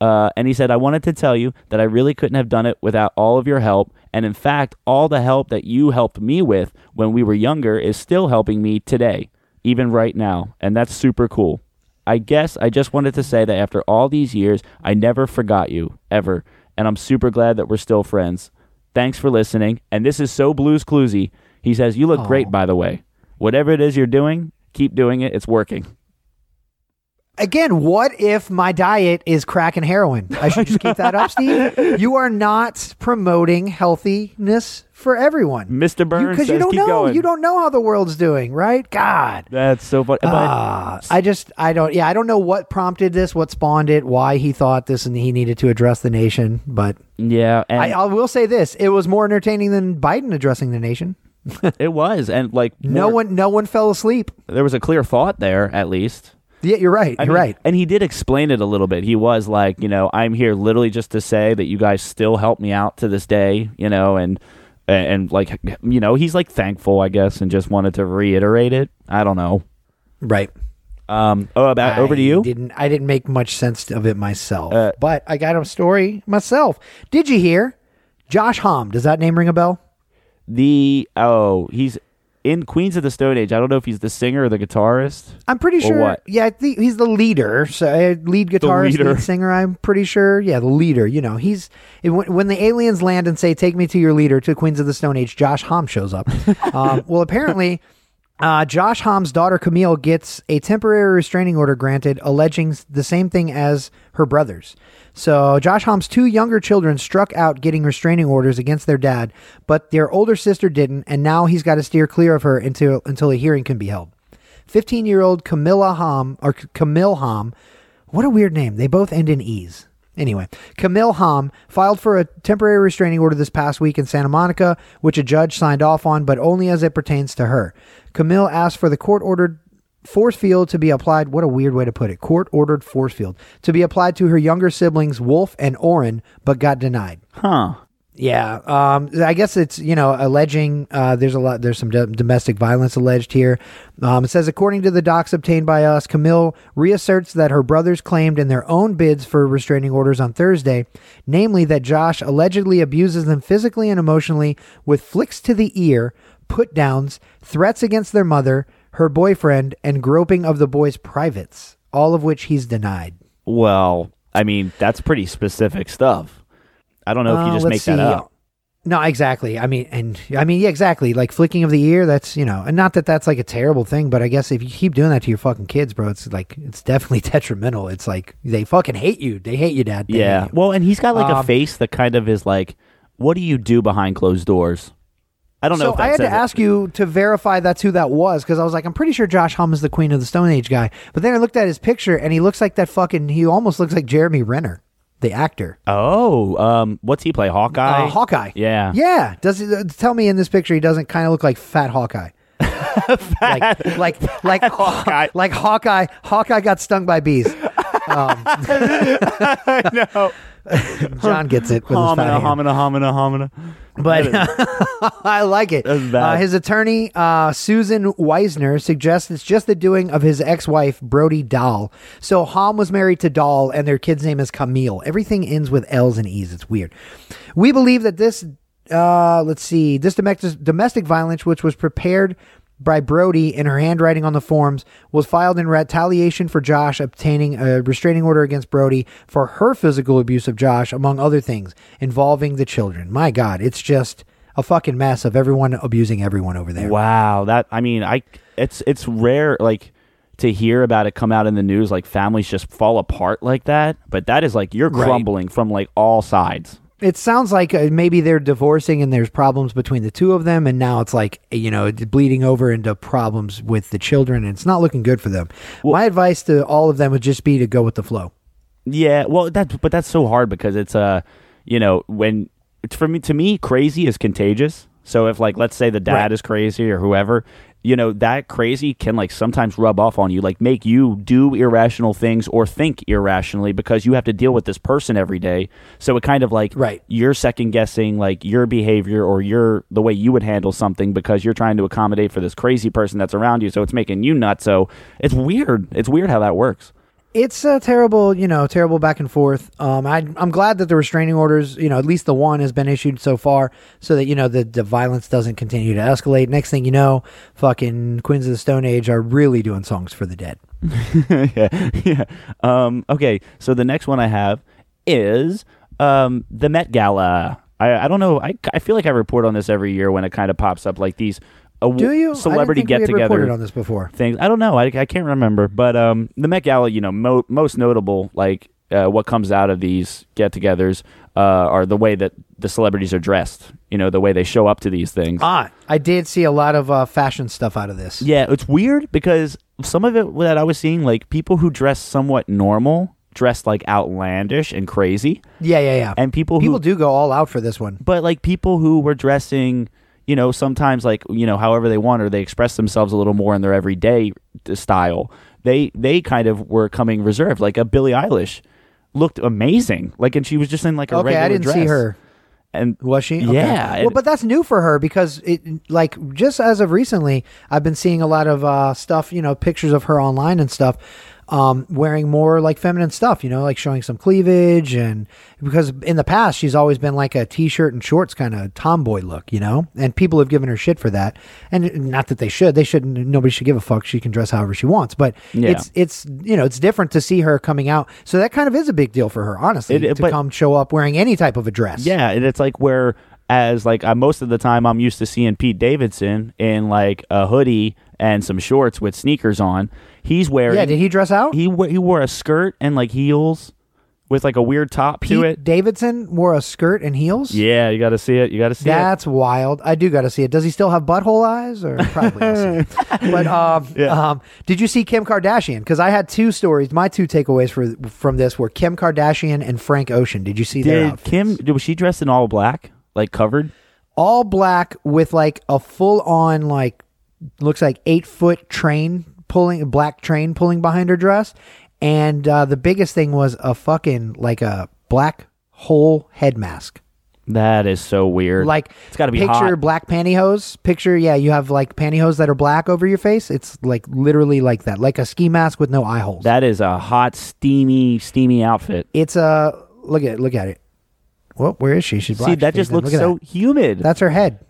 Uh, and he said, I wanted to tell you that I really couldn't have done it without all of your help. And in fact, all the help that you helped me with when we were younger is still helping me today, even right now. And that's super cool. I guess I just wanted to say that after all these years, I never forgot you, ever. And I'm super glad that we're still friends. Thanks for listening. And this is so blues cluesy. He says, You look great, by the way. Whatever it is you're doing, keep doing it. It's working. Again, what if my diet is crack and heroin? I should just keep that up, Steve. You are not promoting healthiness for everyone. Mr. Burns Because you, says, don't know. going. You don't know how the world's doing, right? God. That's so funny. But- Ah, I just, I don't, yeah, I don't know what prompted this, what spawned it, why he thought this, and he needed to address the nation. But yeah, I, I will say this: it was more entertaining than Biden addressing the nation. it was. And like, No more- one, no one fell asleep. there was a clear thought there, at least. Yeah, you're right. I You're mean, right. And he did explain it a little bit. He was like, you know, I'm here literally just to say that you guys still help me out to this day, you know, and and, like, you know, he's like thankful, I guess, and just wanted to reiterate it. I don't know. Right. Um. Oh, about over to you. Didn't I didn't make much sense of it myself, Uh, but I got a story myself. Did you hear? Josh Homme. Does that name ring a bell? The oh, he's in Queens of the Stone Age. I don't know if he's the singer or the guitarist. I'm pretty sure. what? Yeah, I think he's the leader, so uh, lead guitarist, leader. lead singer. I'm pretty sure. Yeah, the leader. You know, he's it- when, when the aliens land and say, "Take me to your leader," to Queens of the Stone Age. Josh Homme shows up. um, well, apparently. Uh, Josh Homme's daughter Camille gets a temporary restraining order granted, alleging the same thing as her brothers. So Josh Homme's two younger children struck out getting restraining orders against their dad, but their older sister didn't, and now he's got to steer clear of her until until a hearing can be held. 15 year old Camilla Homme, or Camille Homme, what a weird name. They both end in E's. Anyway, Camille Homme filed for a temporary restraining order this past week in Santa Monica, which a judge signed off on, but only as it pertains to her. Camille asked for the court ordered force field to be applied. What a weird way to put it. Court ordered force field to be applied to her younger siblings, Wolf and Oren, but got denied. Huh. Yeah, um, I guess it's you know alleging uh, there's a lot there's some do- domestic violence alleged here. Um, it says according to the docs obtained by us, Camille reasserts that her brothers claimed in their own bids for restraining orders on Thursday, namely that Josh allegedly abuses them physically and emotionally with flicks to the ear, put downs, threats against their mother, her boyfriend, and groping of the boy's privates, all of which he's denied. Well, I mean, that's pretty specific stuff. I don't know if you Uh, just make that up. No, exactly. I mean, and I mean, yeah, exactly. Like flicking of the ear. That's you know, and not that that's like a terrible thing, but I guess if you keep doing that to your fucking kids, bro, it's like it's definitely detrimental. It's like they fucking hate you. They hate you, dad. They Yeah. you. Well, and he's got like a Um, face that kind of is like, what do you do behind closed doors? I don't know. So I had to it. ask you to verify that's who that was because I was like, I'm pretty sure Josh Homme is the Queen of the Stone Age guy. But then I looked at his picture and he looks like that fucking. He almost looks like Jeremy Renner, the actor. Oh, um, what's he play? Hawkeye. Uh, Hawkeye. Yeah. Yeah. Does he, uh, tell me in this picture he doesn't kind of look like Fat Hawkeye? like like like Hawkeye. like Hawkeye. Hawkeye got stung by bees. Um, no. John gets it with his Homina, homina, homina, homina. But I like it. Uh, his attorney, uh, Susan Weisner, suggests it's just the doing of his ex-wife, Brody Dalle. So Homme was married to Dahl, and their kid's name is Camille. Everything ends with L's and E's. It's weird. We believe that this, uh, let's see, this domestic domestic violence, which was prepared by Brody in her handwriting on the forms, was filed in retaliation for Josh obtaining a restraining order against Brody for her physical abuse of Josh, among other things involving the children. My God, it's just a fucking mess of everyone abusing everyone over there. Wow, that I mean, I it's it's rare like to hear about it come out in the news like families just fall apart like that, but that is like you're Right. crumbling from like all sides. It sounds like uh, maybe they're divorcing and there's problems between the two of them, and now it's like you know bleeding over into problems with the children, and it's not looking good for them. My advice to all of them would just be to go with the flow. Yeah, well, that but that's so hard because it's uh, you know, when it's for me to me, crazy is contagious. So if like let's say the dad Right. is crazy or whoever, you know, that crazy can like sometimes rub off on you, like make you do irrational things or think irrationally because you have to deal with this person every day. So it kind of like Right. you're second guessing like your behavior or your the way you would handle something because you're trying to accommodate for this crazy person that's around you. So it's making you nuts. So it's weird. It's weird how that works. It's a terrible, you know, terrible back and forth. Um, I, I'm glad that the restraining orders, you know, at least the one has been issued so far, so that you know the the violence doesn't continue to escalate. Next thing you know, fucking Queens of the Stone Age are really doing songs for the dead. yeah, yeah. Um, okay, so the next one I have is um, the Met Gala. I, I don't know. I, I feel like I report on this every year when it kind of pops up like these. Awa- Do you? Celebrity I didn't think get we had reported together on this before. things. I don't know. I, I can't remember. But um, the Met Gala, you know, mo- most notable, like uh, what comes out of these get-togethers, uh, are the way that the celebrities are dressed. You know, the way they show up to these things. Ah, I did see a lot of uh, fashion stuff out of this. Yeah, it's weird because some of it that I was seeing, like people who dress somewhat normal, dressed like outlandish and crazy, Yeah, yeah, yeah. and people who People do go all out for this one. but like people who were dressing you know sometimes like you know however they want or they express themselves a little more in their everyday style they they kind of were coming reserved like a billie eilish looked amazing like and she was just in like a regular. Okay, regular I didn't see dress. her. and Was she? Okay. Yeah, Well, but that's new for her because it like just as of recently, I've been seeing a lot of uh, stuff, you know, pictures of her online and stuff, um, wearing more like feminine stuff, you know, like showing some cleavage and because in the past she's always been like a t-shirt and shorts kind of tomboy look, you know, and people have given her shit for that, and not that they should, they shouldn't. Nobody should give a fuck. She can dress however she wants, but Yeah. it's it's you know it's different to see her coming out. So that kind of is a big deal for her, honestly, It- it- to but- come show up wearing any type of a dress. Yeah, and it's like where as like uh, most of the time I'm used to seeing Pete Davidson in like a hoodie and some shorts with sneakers on. He's wearing Yeah, did he dress out? He he wore a skirt and like heels with like a weird top Pete to it. Davidson wore a skirt and heels. Yeah, you got to see it. You got to see it. That's wild. I do got to see it. Does he still have butthole eyes, or probably? not. but um, yeah. um, did you see Kim Kardashian? Because I had two stories. My two takeaways for from this were Kim Kardashian and Frank Ocean. Did you see their Did? Kim was she dressed in all black, like covered? all black with like a full on like looks like eight foot train pulling a black train pulling behind her dress, and uh, the biggest thing was a fucking like a black whole head mask. That is so weird. Like it's got to be picture hot. black pantyhose. Picture yeah, you have like pantyhose that are black over your face. It's like literally like that, like a ski mask with no eye holes. That is a hot, steamy, steamy outfit. it's a look at it, look at it. Well, where is she? She's black. See, that She's just looks Look so that. humid. That's her head.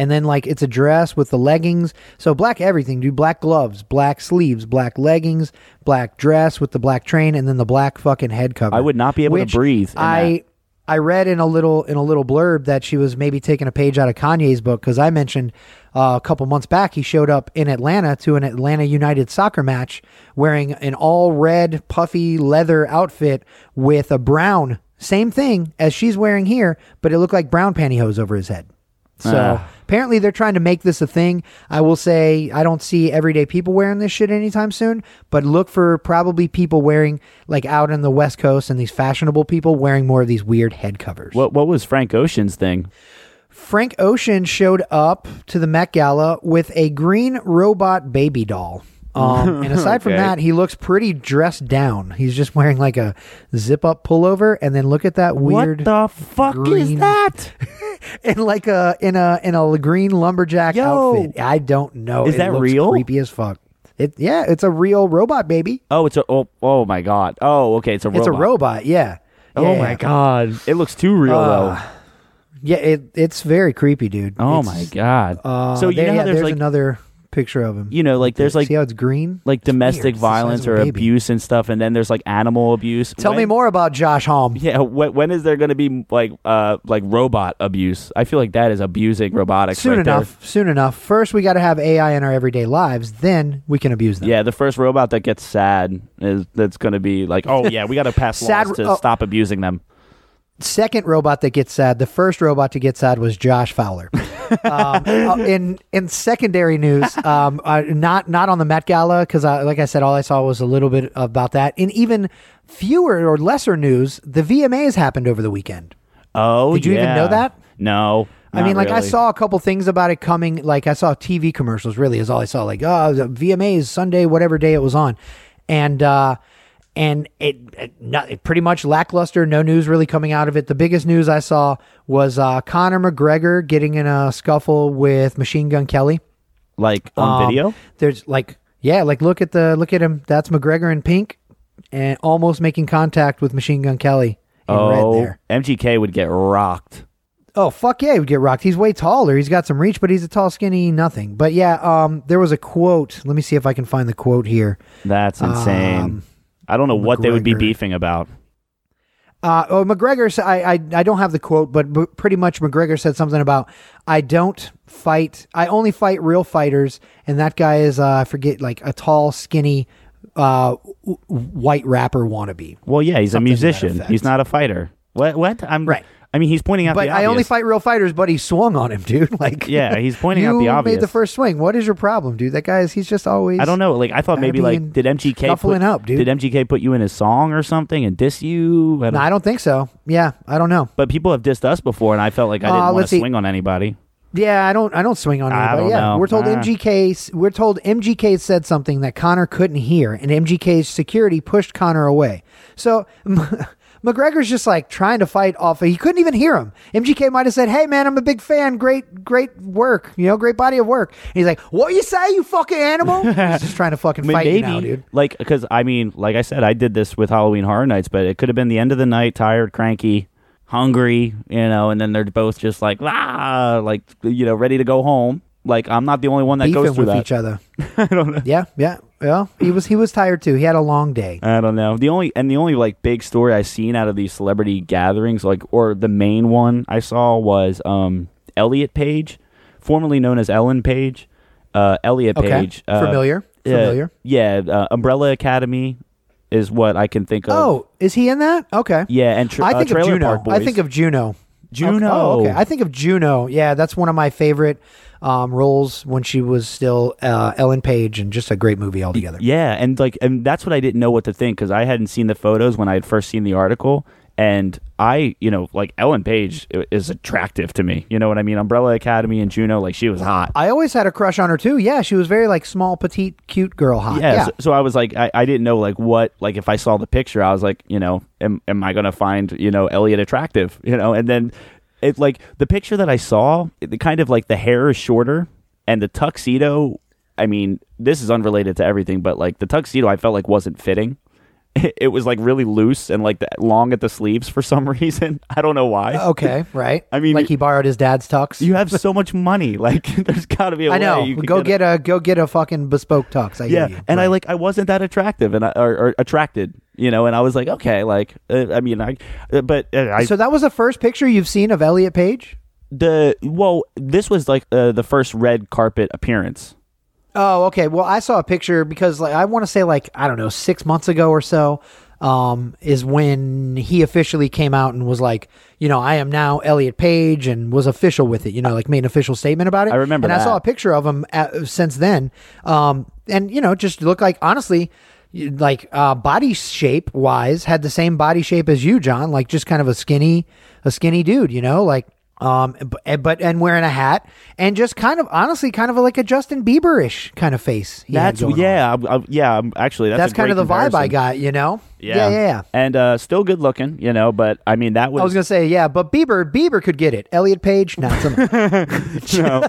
And then like it's a dress with the leggings. So black everything, dude. Black gloves, black sleeves, black leggings, black dress with the black train, and then the black fucking head cover. I would not be able to breathe I I read in a little in a little blurb that she was maybe taking a page out of Kanye's book because I mentioned uh, a couple months back he showed up in Atlanta to an Atlanta United soccer match wearing an all red puffy leather outfit with a brown same thing as she's wearing here, but it looked like brown pantyhose over his head. So Ah. apparently they're trying to make this a thing. I will say I don't see everyday people wearing this shit anytime soon, but look for probably people wearing like out on the West Coast and these fashionable people wearing more of these weird head covers. what what was Frank Ocean's thing? Frank Ocean showed up to the Met Gala with a green robot baby doll. Um, and aside from Okay. that, he looks pretty dressed down. He's just wearing like a zip up pullover, and then look at that weird what the fuck is that? in like a in a in a green lumberjack Yo. outfit. I don't know. Is It that looks real? Creepy as fuck. It yeah, it's a real robot baby. Oh, it's a oh, oh my god. Oh, okay, it's a robot. It's a robot. Yeah. Oh Yeah. my god, it looks too real Uh, Yeah, it it's very creepy, dude. Oh It's- my god. Uh, so you there- know how yeah, there's, there's like another picture of him. you know like there's like see how it's green. like domestic weird. It's the size violence or abuse and stuff, and then there's like animal abuse. Tell me more about Josh Homme. Yeah, when, when is there going to be like uh like robot abuse? I feel like that is abusing robotics. Soon right there. enough. Soon enough. First, we got to have AI in our everyday lives. Then we can abuse them. Yeah, the first robot that gets sad is that's going to be like, oh yeah, we got to pass Sad- laws to oh. stop abusing them. Second robot that gets sad. The first robot to get sad was Josh Fowler. um, uh, in in secondary news, um, uh, not not on the Met Gala because, like I said, all I saw was a little bit about that. In even fewer or lesser news, the VMAs happened over the weekend. Oh, Did you even know that? No. I mean, like I saw a couple things about it coming. Like I saw TV commercials. Really, is all I saw. Like, oh, the VMAs Sunday, whatever day it was on, and uh, and it, it, not, it pretty much lackluster. No news really coming out of it. The biggest news I saw was uh, Conor McGregor getting in a scuffle with Machine Gun Kelly like on Um, video. There's like, yeah, like look at the look at him. That's McGregor in pink, and almost making contact with Machine Gun Kelly in red Oh, there. MGK would get rocked. Oh fuck yeah, he would get rocked. He's way taller. He's got some reach, but he's a tall, skinny nothing. But yeah, um, there was a quote. Let me see if I can find the quote here. That's insane. Um, I don't know what they would be beefing about. Uh, oh, McGregor. I, I I don't have the quote, but pretty much McGregor said something about I don't fight. I only fight real fighters, and that guy is uh, I forget like a tall, skinny, uh, w- white rapper wannabe. Well, yeah, he's Something a musician. He's not a fighter. What? What? I'm Right. I mean, he's pointing out But the I only fight real fighters. But he swung on him, dude. Like Yeah, he's pointing out the obvious. made the first swing. What is your problem, dude? That guy is. He's just always. I don't know. Like I thought maybe like did MGK put, up, dude. Did MGK put you in his song or something and diss you? I don't, No, I don't think so. Yeah, I don't know. but people have dissed us before, and I felt like I Uh, didn't want to swing on anybody. Yeah, I don't. I don't swing on anybody. yeah, know. we're told Ah. MGK. We're told MGK said something that Conor couldn't hear, and MGK's security pushed Conor away. So McGregor's just like trying to fight off. He couldn't even hear him. MGK might have said, "Hey, man, I'm a big fan. Great, great work. You know, great body of work." And he's like, "What you say, you fucking animal?" he's just trying to fucking I mean, fight you now, dude. like because I mean, like I said, I did this with Halloween Horror Nights, but it could have been the end of the night, tired, cranky, hungry, you know, and then they're both just like ah, like you know, ready to go home. Like I'm not the only one that Beefing goes through with that. each other. I don't know. Yeah, yeah. Well, he was he was tired too. He had a long day. I don't know. The only and the only like big story I seen out of these celebrity gatherings, like or the main one I saw was um Elliot Page, formerly known as Ellen Page. Uh, Elliot Okay. Page, uh, Familiar. Familiar. yeah, uh, Umbrella Academy is what I can think of. Oh, is he in that? Okay. yeah, and tra- I uh, think of Trailer Juno. Park I think of Juno. Juno. Oh, okay. I think of Juno. Yeah, that's one of my favorite um, roles when she was still uh, Ellen Page, and just a great movie altogether. Yeah, and like, and that's what I didn't know what to think because I hadn't seen the photos when I had first seen the article, and I, you know, like Ellen Page is attractive to me. You know what I mean? Umbrella Academy and Juno, like she was hot. I always had a crush on her too. Yeah, she was very like small, petite, cute girl, hot. Yeah, Yeah, So, so I was like, I, I didn't know like what, like if I saw the picture, I was like, you know, am am I gonna find you know Elliot attractive? You know, and then it like the picture that I saw, the kind of like the hair is shorter and the tuxedo. I mean, this is unrelated to everything, but like the tuxedo, I felt like wasn't fitting. It was like really loose and like long at the sleeves for some reason. I don't know why. okay, right. I mean, like he borrowed his dad's tux. you have so much money. Like, there's got to be a I know. Go a- get a go get a fucking bespoke tux. I yeah and i like i wasn't that attractive and I, or, or attracted you know and i was like okay like uh, i mean i uh, but uh, i So that was the first picture you've seen of Elliot Page. the well this was like uh, the first red carpet appearance Oh, okay. Well, I saw a picture because like I want to say like I don't know six months ago or so um, is when he officially came out and was like, you know, I am now Elliot Page and was official with it. You know, like made an official statement about it. I remember and I saw a picture of him at, since then, um, and you know, just looked like honestly. Like uh, body shape wise, had the same body shape as you, John. Like just kind of a skinny, a skinny dude, you know. Like um, but, but and wearing a hat and just kind of honestly, kind of like a Justin Bieber-ish kind of face. that's yeah I, I, yeah I'm- actually that's, That's, kind of the vibe I got, you know. yeah yeah, yeah. yeah. and uh still good looking you know but i mean that was, I was gonna say yeah, but Bieber, Bieber could get it. Elliot Page, not so much. no,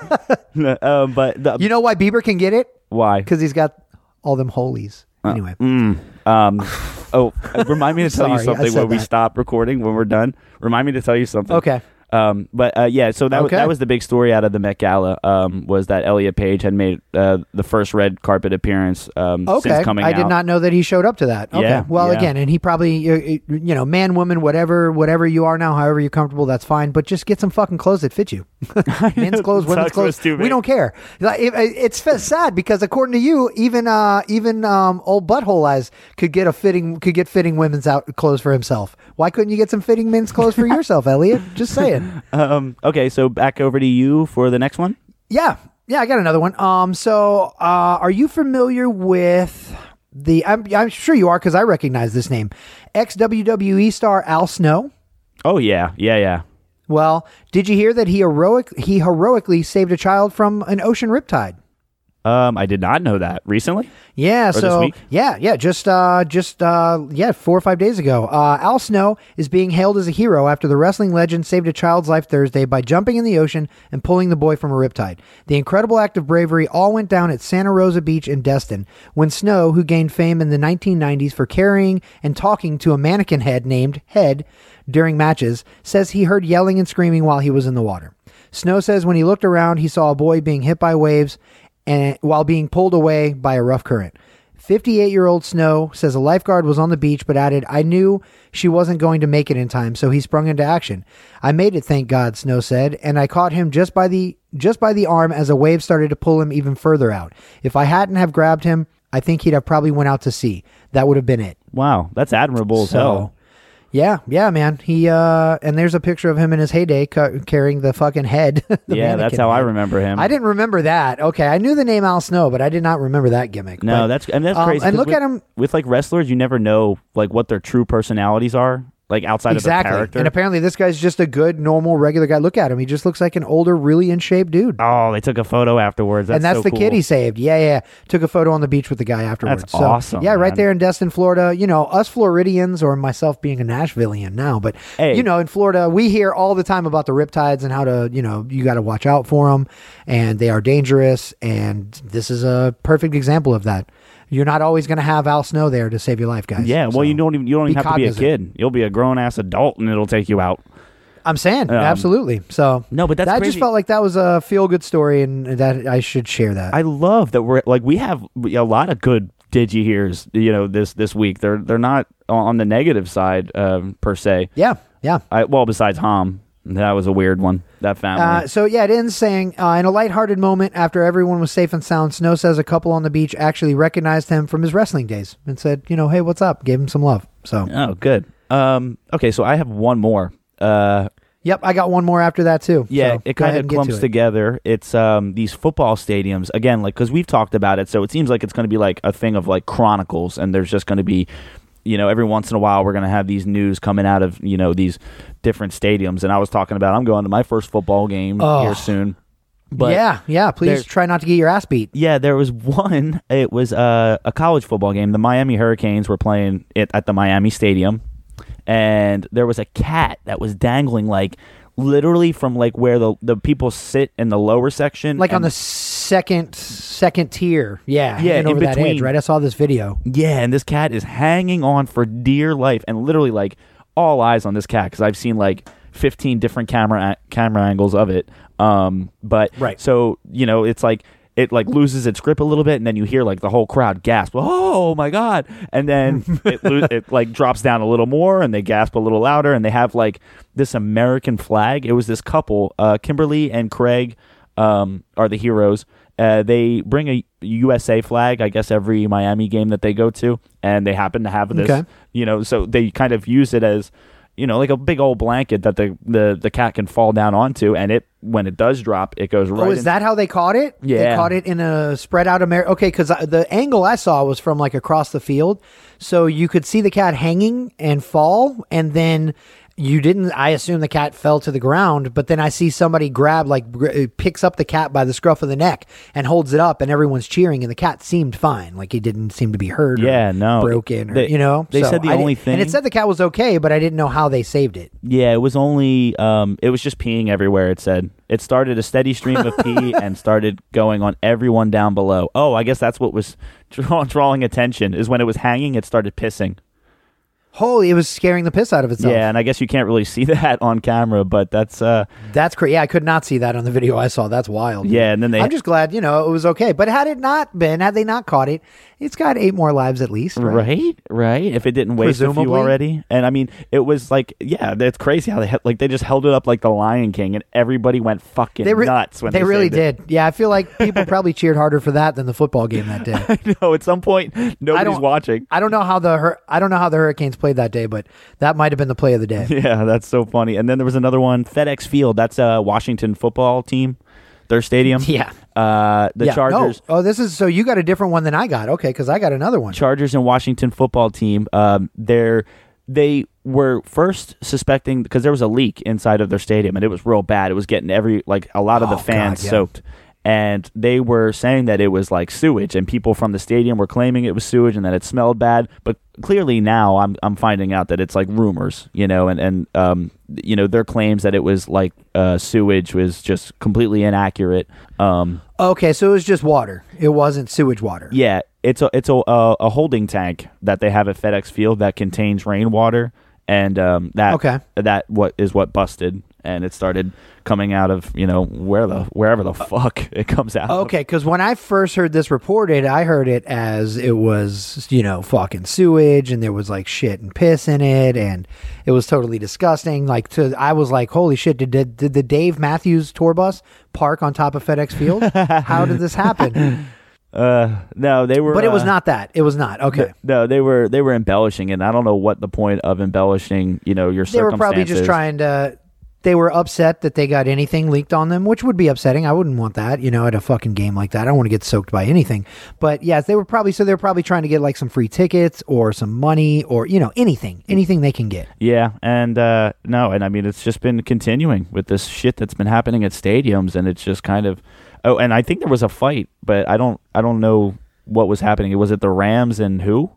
no, um, but the, you know why Bieber can get it? why Because he's got all them holies. Anyway, Mm, um, oh, remind me to tell you Sorry, I something when we stop recording when we're done. Remind me to tell you something. Okay. Um, but uh, yeah, so that was, Okay. that was the big story out of the Met Gala. Um, was that Elliot Page had made uh, the first red carpet appearance um, Okay, since coming I out. did not know that he showed up to that. Okay, Yeah, well, yeah. again, and he probably, you know, man, woman, whatever, whatever you are now, however you're comfortable, that's fine. But just get some fucking clothes that fit you. Men's clothes, women's clothes. too We don't care. Like, it- it's sad because according to you, even uh, even um, old butthole eyes could get a fitting could get fitting women's out clothes for himself. Why couldn't you get some fitting men's clothes for yourself, Elliot? Just saying. Um, okay, so back over to you for the next one. Yeah, yeah, I got another one. Um, so uh, are you familiar with the? I'm, I'm sure you are because I recognize this name, ex WWE star Al Snow. Oh yeah, yeah, yeah. Well, did you hear that he heroic he heroically saved a child from an ocean riptide? Um, I did not know that recently. Yeah, Or so yeah, yeah, just uh just uh yeah, 4 or 5 days ago. Uh Al Snow is being hailed as a hero after the wrestling legend saved a child's life Thursday by jumping in the ocean and pulling the boy from a riptide. The incredible act of bravery all went down at Santa Rosa Beach in Destin when Snow, who gained fame in the 1990s for carrying and talking to a mannequin head named Head during matches, says he heard yelling and screaming while he was in the water. Snow says when he looked around, he saw a boy being hit by waves and while being pulled away by a rough current. 58 year old Snow says a lifeguard was on the beach, but added, I knew she wasn't going to make it in time, so he sprung into action. I made it, thank God, Snow said, and I caught him just by the just by the arm as a wave started to pull him even further out. If I hadn't have grabbed him, I think he'd have probably went out to sea. That would have been it. Wow, that's admirable as hell. Yeah, yeah, man. He uh, and there's a picture of him in his heyday ca- carrying the fucking head. the Yeah, that's how I remember him. I didn't remember that. Okay, I knew the name Al Snow, but I did not remember that gimmick. No, But, that's and that's um, crazy. and look with, at him with like wrestlers. You never know like what their true personalities are, like outside of their exactly. character. And apparently, this guy's just a good, normal, regular guy. Look at him; he just looks like an older, really in shape dude. oh, they took a photo afterwards. That's and that's so the cool. kid he saved. Yeah, yeah. Took a photo on the beach with the guy afterwards. That's So, awesome, Yeah, right there in Destin, Florida. You know, us Floridians, or myself being a Nashvilleian now, but Hey. you know, in Florida, we hear all the time about the riptides and how to, you know, you got to watch out for them, and they are dangerous. And this is a perfect example of that. You're not always going to have Al Snow there to save your life, guys. Yeah, well, So, you don't even you don't even have to be a kid. You'll be a grown ass adult, and it'll take you out. I'm saying Um, absolutely. So No, but that's that crazy. just felt like that was a feel good story, and that I should share that. I love that we're like we have a lot of good digi hears. You know, this this week they're they're not on the negative side um, per se. yeah, yeah. I, well, besides Homme, that was a weird one. That family. Uh, so yeah, it ends saying, uh, in a lighthearted moment after everyone was safe and sound, Snow says a couple on the beach actually recognized him from his wrestling days and said, you know, hey, what's up? Gave him some love. So oh, good. Um, okay, so I have one more. Uh, yep, I got one more after that too. Yeah, So it kind of clumps to it. together. It's um these football stadiums again, like because we've talked about it, so it seems like it's going to be like a thing of like chronicles, and there's just going to be, you know, every once in a while we're going to have these news coming out of you know these different stadiums. And I was talking about I'm going to my first football game Oh. here soon. But yeah, yeah. Please there- try not to get your ass beat. yeah, there was one. It was uh, a college football game. The Miami Hurricanes were playing it at the Miami Stadium, and there was a cat that was dangling like literally from like where the the people sit in the lower section, Like on the second second tier. Yeah, Yeah, in over that edge. between. Right. I saw this video. Yeah, and this cat is hanging on for dear life, and literally like all eyes on this cat because I've seen like 15 different camera camera angles of it. Um, but Right. so you know, it's like it like loses its grip a little bit, and then you hear like the whole crowd gasp, "Oh my god!" And then it lo- it like drops down a little more, and they gasp a little louder, and they have like this American flag. It was this couple, uh, Kimberly and Craig, um, are the heroes. Uh, they bring a USA flag, I guess, every Miami game that they go to, and they happen to have this, Okay. you know, so they kind of use it as, you know, like a big old blanket that the, the, the cat can fall down onto, and it when it does drop, it goes right. Oh, is in- that how they caught it? Yeah, They caught it in a spread out America. Okay, because the angle I saw was from like across the field, so you could see the cat hanging and fall, and then you didn't. I assume the cat fell to the ground, but then I see somebody grab like gr- uh, picks up the cat by the scruff of the neck and holds it up, and everyone's cheering, and the cat seemed fine, like he didn't seem to be hurt. or Yeah, no. broken, or, They- you know. they So said the I only didn't- and it said the cat was okay, but I didn't know how they saved it. Yeah, it was only um it was just peeing everywhere it said. It started a steady stream of pee and started going on everyone down below. Oh, I guess that's what was draw- drawing attention is when it was hanging it started pissing. Holy, it was scaring the piss out of itself. Yeah, and I guess you can't really see that on camera, but that's uh That's crazy. Yeah, I could not see that on the video I saw. That's wild. yeah, and then they I'm just glad, you know, it was okay. But had it not been, had they not caught it, it's got eight more lives at least. Right. Right, right. If it didn't waste a few Presumably. already, and I mean, it was like, yeah, that's crazy how they like they just held it up like the Lion King, and everybody went fucking They re- nuts when they, they, really saved it. did. Yeah, I feel like people probably cheered harder for that than the football game that day. I know. At some point, nobody's don't- watching. I don't know how the Hur- I don't know how the Hurricanes played that day, but that might have been the play of the day. Yeah, that's so funny. And then there was another one, FedEx Field. That's a Washington football team, their stadium. Yeah. Uh, the Yeah, Chargers. Oh, oh, this is so you got a different one than I got. Okay, because I got another one. Chargers and Washington football team. Um, they're they were first suspecting because there was a leak inside of their stadium and it was real bad. It was getting every like a lot of the Oh, fans God, yeah. soaked. And they were saying that it was like sewage, and people from the stadium were claiming it was sewage and that it smelled bad. But clearly now, I'm I'm finding out that it's like rumors, you know, and and um, you know, their claims that it was like uh, sewage was just completely inaccurate. Um, Okay, so it was just water. It wasn't sewage water. yeah, it's a it's a a, a holding tank that they have at FedEx Field that contains rainwater, and um, that Okay. that what is what busted, and it started coming out of you know where the wherever the fuck it comes out. Okay, because when I first heard this reported, I heard it as it was, you know, fucking sewage, and there was like shit and piss in it, and it was totally disgusting. Like, to I was like, holy shit! Did did, did the Dave Matthews tour bus park on top of FedEx Field? How did this happen? Uh, no, they were, But it was uh, not that. It was not. Okay, No, they were they were embellishing, and I don't know what the point of embellishing. You know, your they were probably just trying to. They were upset that they got anything leaked on them, which would be upsetting. I wouldn't want that, you know, at a fucking game like that. I don't want to get soaked by anything. But yes, they were probably so they were probably trying to get like some free tickets or some money or you know anything, anything they can get. Yeah, and uh, no, and I mean it's just been continuing with this shit that's been happening at stadiums, and it's just kind of. Oh, and I think there was a fight, but I don't, I don't know what was happening. It was it the Rams and who?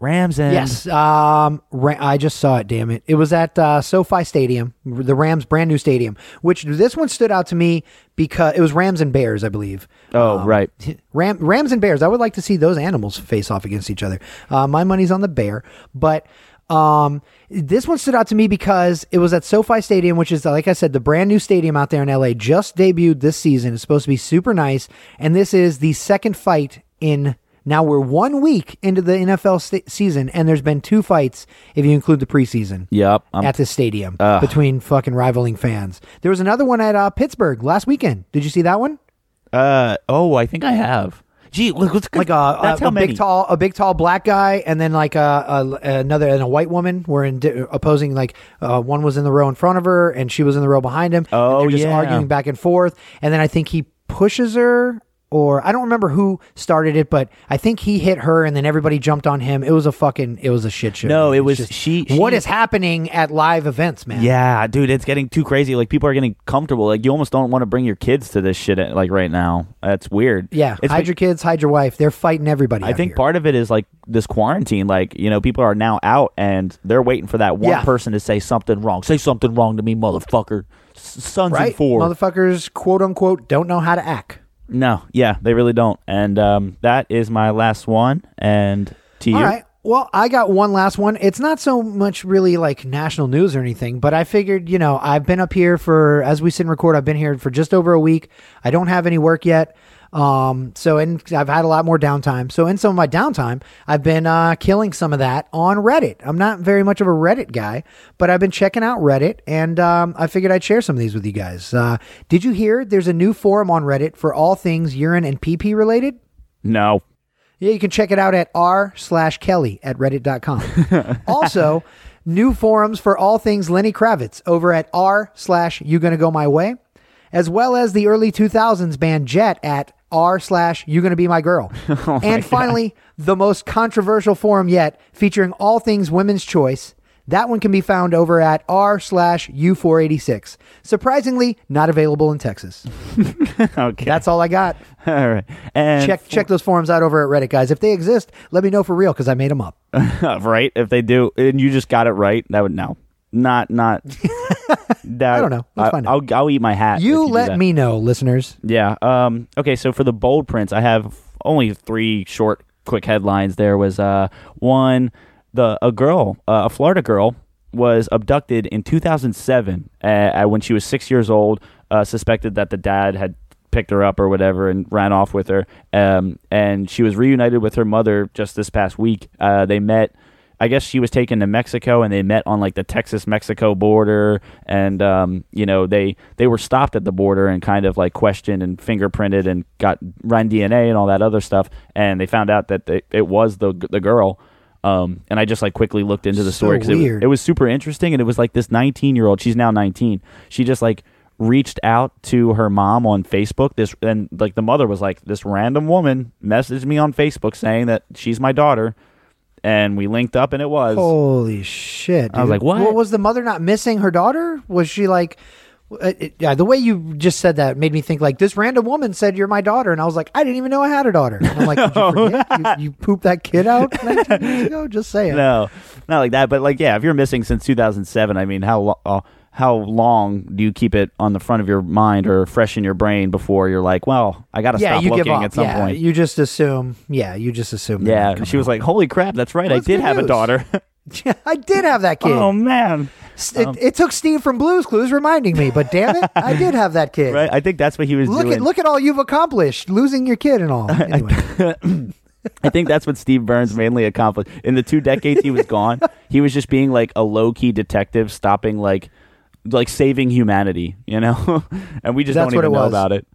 Rams and Yes, um, Ra- I just saw it. Damn it! It was at uh, SoFi Stadium, the Rams' brand new stadium. Which this one stood out to me because it was Rams and Bears, I believe. Oh, right. Ram, Rams and Bears. I would like to see those animals face off against each other. Uh, my money's on the bear, but um, this one stood out to me because it was at SoFi Stadium, which is like I said, the brand new stadium out there in LA, just debuted this season. It's supposed to be super nice, and this is the second fight in. Now we're one week into the NFL sta- season, and there's been two fights if you include the preseason Yep. I'm- at the stadium between fucking rivaling fans. There was another one at uh, Pittsburgh last weekend. Did you see that one? uh, oh, I think I have. Gee, look, let's like a, that's a, how a many. big tall a big tall black guy and then like a, a another and a white woman were in di- opposing like uh, one was in the row in front of her and she was in the row behind him Oh, and they're just yeah. arguing back and forth and then I think he pushes her or I don't remember who started it but I think he hit her and then everybody jumped on him it was a fucking it was a shit show No, man. it was- just- she- what she- is happening at live events man Yeah, dude, it's getting too crazy. Like people are getting comfortable. Like you almost don't want to bring your kids to this shit. Like right now, that's weird. yeah it's hide your kids hide your wife they're fighting everybody I think here. part of it is like this quarantine. Like you know, people are now out and they're waiting for that one Yeah. person to say something wrong. Say something wrong to me, motherfucker. Sons right and four. motherfuckers quote unquote don't know how to act no, yeah, they really don't. And um, that is my last one. And to you, All right. Well, I got one last one. It's not so much really like national news or anything, but I figured, you know, I've been up here for, as we sit and record, I've been here for just over a week. I don't have any work yet. Um, so, and I've had a lot more downtime. So, in some of my downtime, I've been uh, killing some of that on Reddit. I'm not very much of a Reddit guy, but I've been checking out Reddit and um, I figured I'd share some of these with you guys. Uh, did you hear there's a new forum on Reddit for all things urine and pee related? no, Yeah, you can check it out at r slash Kelly at reddit.com. also, new forums for all things Lenny Kravitz over at r slash you gonna go my way, as well as the early 2000s band Jet at r slash you gonna be my girl. Oh and finally, the most controversial forum yet featuring all things women's choice. That one can be found over at r slash u486. Surprisingly, not available in Texas. okay, That's all I got. all right. And Check check those forums out over at Reddit, guys. If they exist, let me know for real because I made them up. right? If they do, and you just got it right, that would no, not not. that, I don't know. Let's I, find out. I'll I'll eat my hat. if You do let that. me know, listeners. Yeah. Um. Okay. So for the bold prints, I have only three short, quick headlines. There was uh one. the a girl, uh, a Florida girl, was abducted in 2007 uh, uh, when she was six years old. Uh, suspected that the dad had picked her up or whatever and ran off with her. Um, and she was reunited with her mother just this past week. Uh, they met. I guess she was taken to Mexico, and they met on like the Texas-Mexico border, and um, you know they they were stopped at the border and kind of like questioned and fingerprinted and got ran DNA and all that other stuff, and they found out that they, it was the the girl. Um, and I just like quickly looked into the So story because it, it was super interesting, and it was like this 19 year old. She's now 19. She just like reached out to her mom on Facebook. This and like the mother was like, this random woman messaged me on Facebook saying that she's my daughter, and we linked up, and it was. Holy shit! I was dude. like, what? What was the mother not missing her daughter? Was she like? uh, it- yeah, the way you just said that made me think like this random woman said you're my daughter, and I was like, I didn't even know I had a daughter. And I'm like, you forget? you, you pooped that kid out 19 years ago? Just saying. No, not like that. But like, yeah, if you're missing since 2007, I mean, how long? uh, how long do you keep it on the front of your mind or fresh in your brain before you're like, well, I got to yeah, stop looking at some yeah, point. you just assume. Yeah, you just assume. yeah, she was like, holy crap, that's right, I did have a news. daughter. I did have that kid. oh man, it, um, it took Steve from Blues Clues reminding me, but damn it, I did have that kid. right? I think that's what he was Look doing. at look at all you've accomplished, losing your kid and all. Anyway. I think that's what Steve Burns mainly accomplished in the two decades he was gone. He was just being like a low key detective, stopping like like saving humanity, you know. and we just That's don't even know was. about it.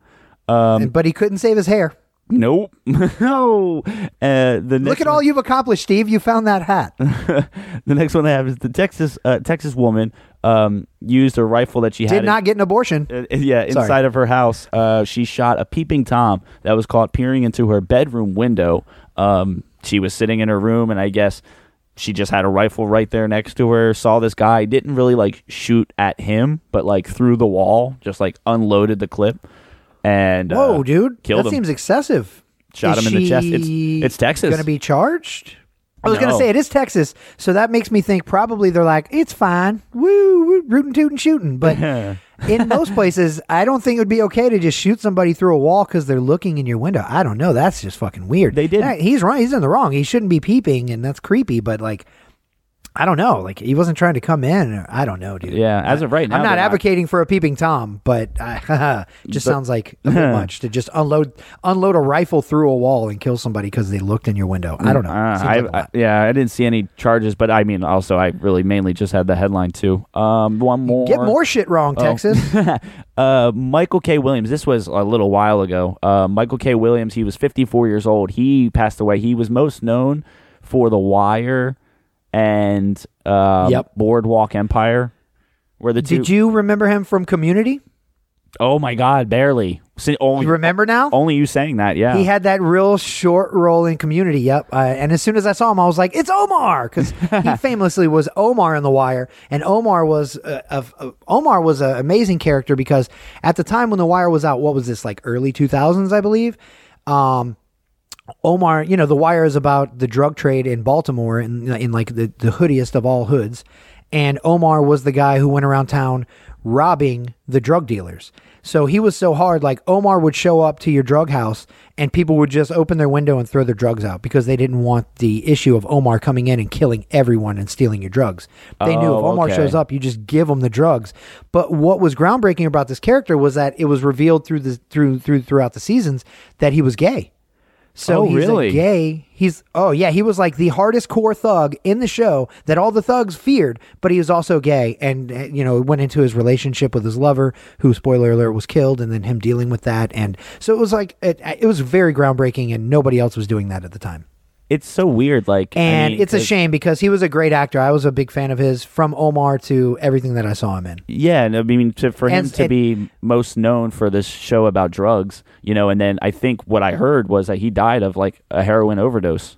And- but he couldn't save his hair. Nope. no. Uh, the Look at one- all you've accomplished, Steve. You found that hat. the next one I have is the Texas uh, Texas woman um, used a rifle that she had. Did in- not get an abortion. uh, yeah, Sorry. inside of her house, uh, she shot a peeping tom that was caught peering into her bedroom window. Um, she was sitting in her room, and I guess she just had a rifle right there next to her. Saw this guy, didn't really like shoot at him, but like through the wall, just like unloaded the clip, and Whoa, uh, dude, killed that him. seems excessive. Shot Is him in the chest. It's it's Texas. Going to be charged. I was going to say it is Texas, so that makes me think probably they're like it's fine, woo, woo rootin' tootin' shooting. But in most places, I don't think it would be okay to just shoot somebody through a wall because they're looking in your window. I don't know. That's just fucking weird. They did- he's wrong. He's in the wrong. He shouldn't be peeping, and that's creepy. But like, I don't know. Like he wasn't trying to come in. Or, I don't know, dude. Yeah, as of right now, I'm not they're not. advocating for a peeping tom, but uh, just But- sounds like a bit much to just unload unload a rifle through a wall and kill somebody because they looked in your window. I don't know. Uh, I, like I- yeah, I didn't see any charges, but I mean, also, I really mainly just had the headline too. Um, one more. Get more shit wrong, Oh. Texas. uh, Michael K. Williams. This was a little while ago. Uh, Michael K. Williams. He was 54 years old. He passed away. He was most known for The Wire and um, Yep. Boardwalk Empire. Where the two? Did you remember him from Community? Oh my God, barely. See, only, You remember now? only you saying that. Yeah. He had that real short role in Community. Yep. Uh, and as soon as I saw him, I was like, "It's Omar," because he famously was Omar in The Wire, and Omar was a- Omar was an amazing character because at the time when The Wire was out, what was this like early two thousands, I believe. Um, Omar, you know, The Wire is about the drug trade in Baltimore in, in like the, the hoodiest of all hoods. And Omar was the guy who went around town robbing the drug dealers. So he was so hard, like Omar would show up to your drug house and people would just open their window and throw their drugs out because they didn't want the issue of Omar coming in and killing everyone and stealing your drugs. They knew if Oh, Omar okay. shows up, you just give him the drugs. But what was groundbreaking about this character was that it was revealed through the through through throughout the seasons that he was gay. So Oh, he's really? a gay. He's oh yeah, he was like the hardest core thug in the show that all the thugs feared, but he was also gay, and uh, you know it went into his relationship with his lover, who spoiler alert was killed, and then him dealing with that, and so it was like it, it was very groundbreaking, and nobody else was doing that at the time. It's so weird. Like, I And mean, it's a shame because he was a great actor. I was a big fan of his from Omar to everything that I saw him in. Yeah, and I mean, to, for him And- to and- be most known for this show about drugs, you know, and then I think what I heard was that he died of like a heroin overdose.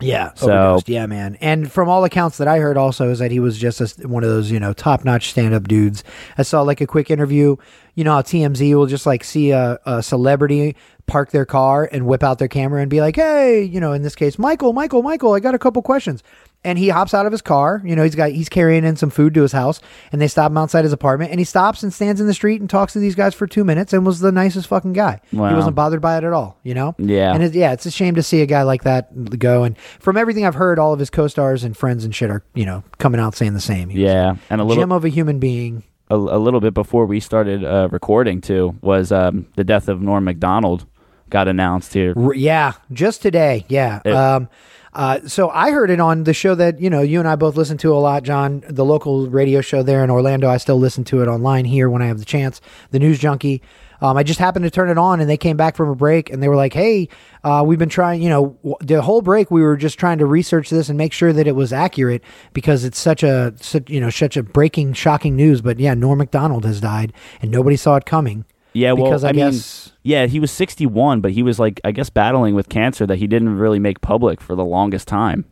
Yeah, oh, So- overdosed. yeah, man. And from all accounts that I heard, also is that he was just a, one of those you know top notch stand up dudes. I saw like a quick interview. You know how TMZ will just like see a, a celebrity park their car and whip out their camera and be like, "Hey, you know, in this case, Michael, Michael, Michael, I got a couple questions." And he hops out of his car. You know, he's got he's carrying in some food to his house, and they stop him outside his apartment, and he stops and stands in the street and talks to these guys for two minutes, and was the nicest fucking guy. Wow. He wasn't bothered by it at all. You know. Yeah. And it, yeah, it's a shame to see a guy like that go. And from everything I've heard, all of his co-stars and friends and shit are you know coming out saying the same. He Yeah, and a little gem of a human being. a, a little bit before we started uh, recording too was um, the death of Norm Macdonald got announced here. R- yeah, just today. Yeah. It- um, uh, so I heard it on the show that you know you and I both listen to a lot, John. The local radio show there in Orlando. I still listen to it online here when I have the chance. The News Junkie. Um, I just happened to turn it on, and they came back from a break, and they were like, "Hey, uh, we've been trying. You know, w- the whole break we were just trying to research this and make sure that it was accurate because it's such a such, you know such a breaking, shocking news. But yeah, Norm Macdonald has died, and nobody saw it coming. Yeah, well, because I, I, mean, guess yeah, he was 61, but he was like, I guess, battling with cancer that he didn't really make public for the longest time.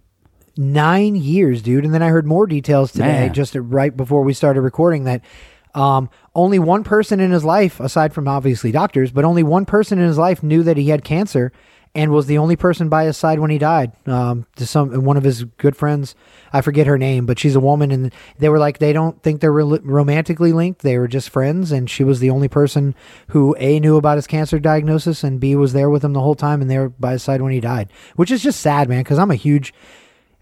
nine years, dude. And then I heard more details today, Man. just right before we started recording, that um, only one person in his life, aside from obviously doctors, but only one person in his life knew that he had cancer and was the only person by his side when he died. Um, to some one of his good friends, I forget her name, but she's a woman, and they were like they don't think they're rel romantically linked. They were just friends, and she was the only person who a knew about his cancer diagnosis, and b was there with him the whole time, and they were by his side when he died, which is just sad, man. Because I'm a huge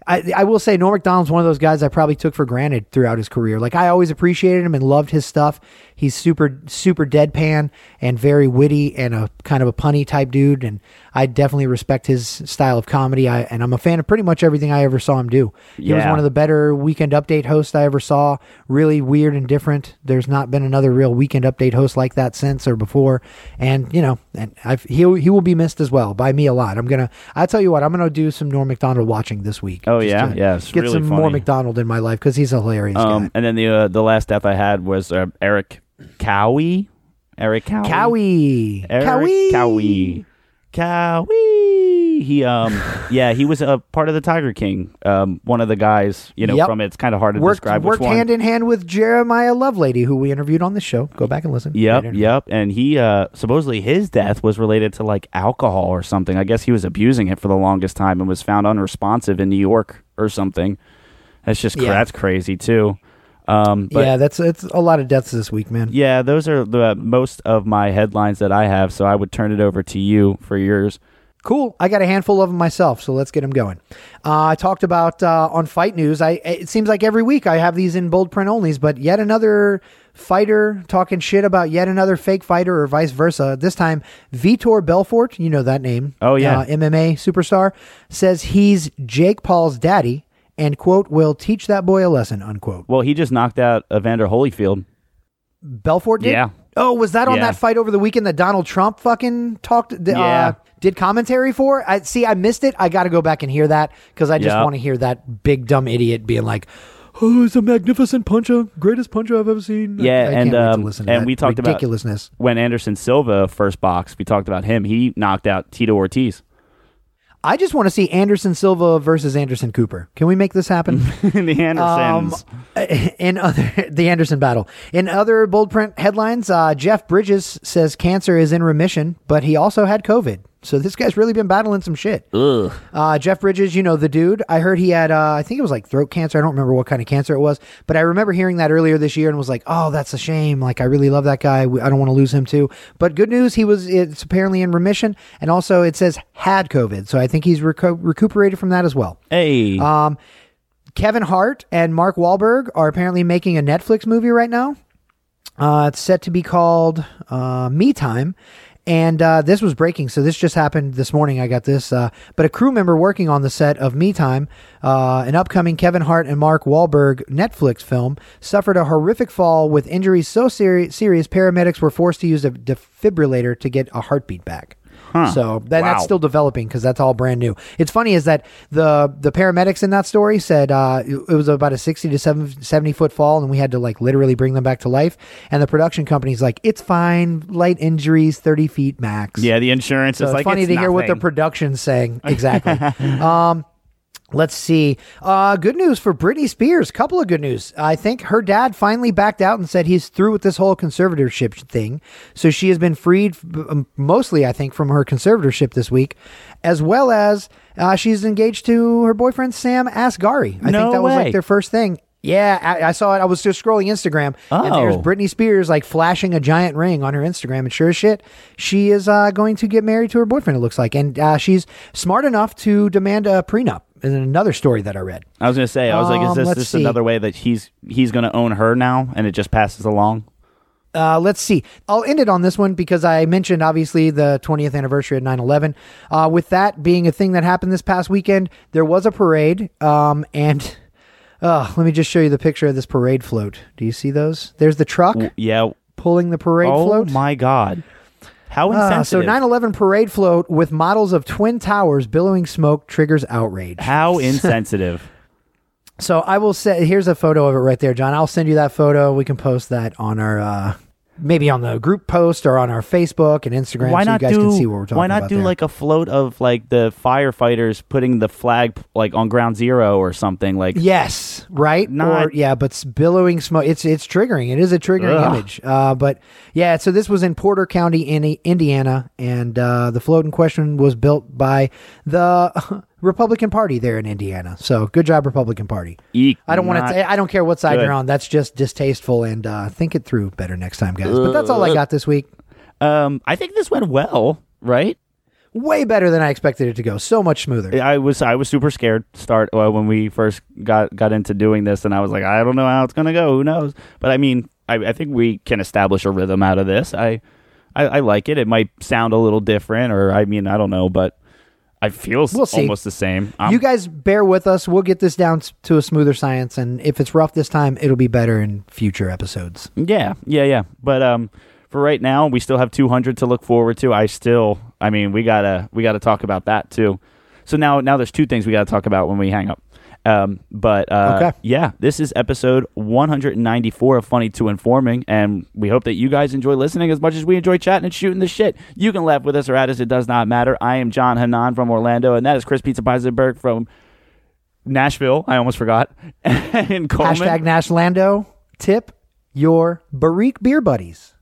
I, I will say Norm Macdonald's one of those guys I probably took for granted throughout his career. Like I always appreciated him and loved his stuff. He's super super deadpan and very witty and a kind of a punny type dude. And I definitely respect his style of comedy. I, and I'm a fan of pretty much everything I ever saw him do. He was one of the better Weekend Update hosts I ever saw. Really weird and different. There's not been another real Weekend Update host like that since or before. And you know, and I've, he he will be missed as well by me a lot. I'm gonna. I tell you what, I'm gonna do some Norm Macdonald watching this week. Oh, yeah? Yeah, get really some more funny. Macdonald in my life because he's a hilarious Um, guy. and then the uh, the last death I had was uh, Erik Cowie. Erik Cowie. Cowie, Erik Cowie, Cowie. Cowie. He um yeah he was a part of the Tiger King. Um, one of the guys you know Yep. from it. It's kind of hard to Worked describe worked which one. hand in hand with Jeremiah Lovelady, who we interviewed on the show. Go back and listen. Yep, interview. yep. And he uh supposedly his death was related to like alcohol or something. I guess he was abusing it for the longest time and was found unresponsive in New York or something. That's just Yeah. that's crazy too. Um, but yeah, that's it's a lot of deaths this week, man. yeah, those are the most of my headlines that I have. So I would turn it over to you for yours. Cool. I got a handful of them myself, so let's get them going. Uh, I talked about uh, on Fight News. I it seems like every week I have these in bold print onlys, but yet another fighter talking shit about yet another fake fighter, or vice versa. This time, Vitor Belfort, you know that name. Oh, yeah. uh, MMA superstar says he's Jake Paul's daddy, and quote will teach that boy a lesson. Unquote. Well, he just knocked out Evander Holyfield. Belfort did. Yeah. Oh, was that on Yeah. that fight over the weekend that Donald Trump fucking talked? Uh, Yeah. did commentary for? I see. I missed it. I got to go back and hear that because I just Yep. want to hear that big dumb idiot being like, "Oh, it's a magnificent puncher, greatest puncher I've ever seen." Yeah, I and wait to um, to and that we talked about ridiculousness. when Anderson Silva first boxed. We talked about him. He knocked out Tito Ortiz. I just want to see Anderson Silva versus Anderson Cooper. Can we make this happen? the Andersons. Um, in other the Anderson battle. In other bold print headlines, uh, Jeff Bridges says cancer is in remission, but he also had COVID. So this guy's really been battling some shit. Ugh. Uh, Jeff Bridges, you know the dude. I heard he had, uh, I think it was like throat cancer. I don't remember what kind of cancer it was, but I remember hearing that earlier this year and was like, oh, that's a shame. Like I really love that guy. I don't want to lose him too. But good news, he was. It's apparently in remission, and also it says had COVID, so I think he's reco- recuperated from that as well. Hey. Um, Kevin Hart and Mark Wahlberg are apparently making a Netflix movie right now. Uh, it's set to be called uh, Me Time. And uh, this was breaking, so this just happened this morning. I got this. Uh, but a crew member working on the set of Me Time, uh, an upcoming Kevin Hart and Mark Wahlberg Netflix film, suffered a horrific fall with injuries so seri- serious paramedics were forced to use a defibrillator to get a heartbeat back. Huh. So then Wow. that's still developing because that's all brand new. It's funny is that the the paramedics in that story said uh, it it was about a sixty to 7, 70 foot fall, and we had to like literally bring them back to life. And the production company's like, it's fine, light injuries, thirty feet max. yeah, the insurance So is it's like funny to hear what the nothing. production's saying exactly. um, Let's see. Uh, good news for Britney Spears. Couple of good news. I think her dad finally backed out and said he's through with this whole conservatorship thing. So she has been freed, um, mostly, I think, from her conservatorship this week, as well as uh, she's engaged to her boyfriend Sam Asghari. I No think that was like their first thing. Yeah, I, I saw it. I was just scrolling Instagram, and there's Oh. Britney Spears like flashing a giant ring on her Instagram. And sure as shit, she is uh, going to get married to her boyfriend. It looks like, and uh, she's smart enough to demand a prenup. In another story that I read. I was gonna say, I was like, is Um, this just another way that he's he's gonna own her now, and it just passes along? Uh, let's see. I'll end it on this one because I mentioned obviously the 20th anniversary of 9 11. Uh, with that being a thing that happened this past weekend, there was a parade. Um, and uh, let me just show you the picture of this parade float. Do you see those? There's the truck Yeah. pulling the parade oh float. my god, how Uh, so insensitive! 9 11 parade float with models of Twin Towers billowing smoke triggers outrage. how insensitive. So I will say, here's a photo of it right there, John. I'll send you that photo. We can post that on our, uh, maybe on the group post or on our Facebook and Instagram. why so not you guys do? can see what we're talking why not about do there. like a float of like the firefighters putting the flag like on ground zero or something like? Yes, right. Not- or yeah, but billowing smoke. It's it's triggering. It is a triggering Ugh. image. Uh, but yeah, so this was in Porter County, in Indiana, and uh, the float in question was built by the Republican Party there in Indiana. So good job, Republican Party. Eek, I don't want to. I don't care what side good. you're on. That's just distasteful. And uh, think it through better next time, guys. But that's all I got this week. Um, I think this went well, right? Way better than I expected it to go. So much smoother. I was I was super scared start uh, when we first got got into doing this, and I was like, I don't know how it's gonna go. Who knows? But I mean, I, I think we can establish a rhythm out of this. I, I I like it. It might sound a little different, or I mean, I don't know, but I feel We'll see. almost the same. I'm- you guys bear with us. We'll get this down to a smoother science, and if it's rough this time, it'll be better in future episodes. Yeah, yeah, yeah. But um, for right now, we still have 200 to look forward to. I still, I mean, we gotta we gotta talk about that too. So now now there's two things we gotta talk about when we hang up. Um, but uh, Okay. yeah, this is episode 194 of Funny to Informing, and we hope that you guys enjoy listening as much as we enjoy chatting and shooting the shit. You can laugh with us or at us; it does not matter. I am John Hannon from Orlando, and that is Chris Pizza Peisenberg from Nashville. I almost forgot. and Coleman. Hashtag Nash Lando. Tip your Barik beer buddies.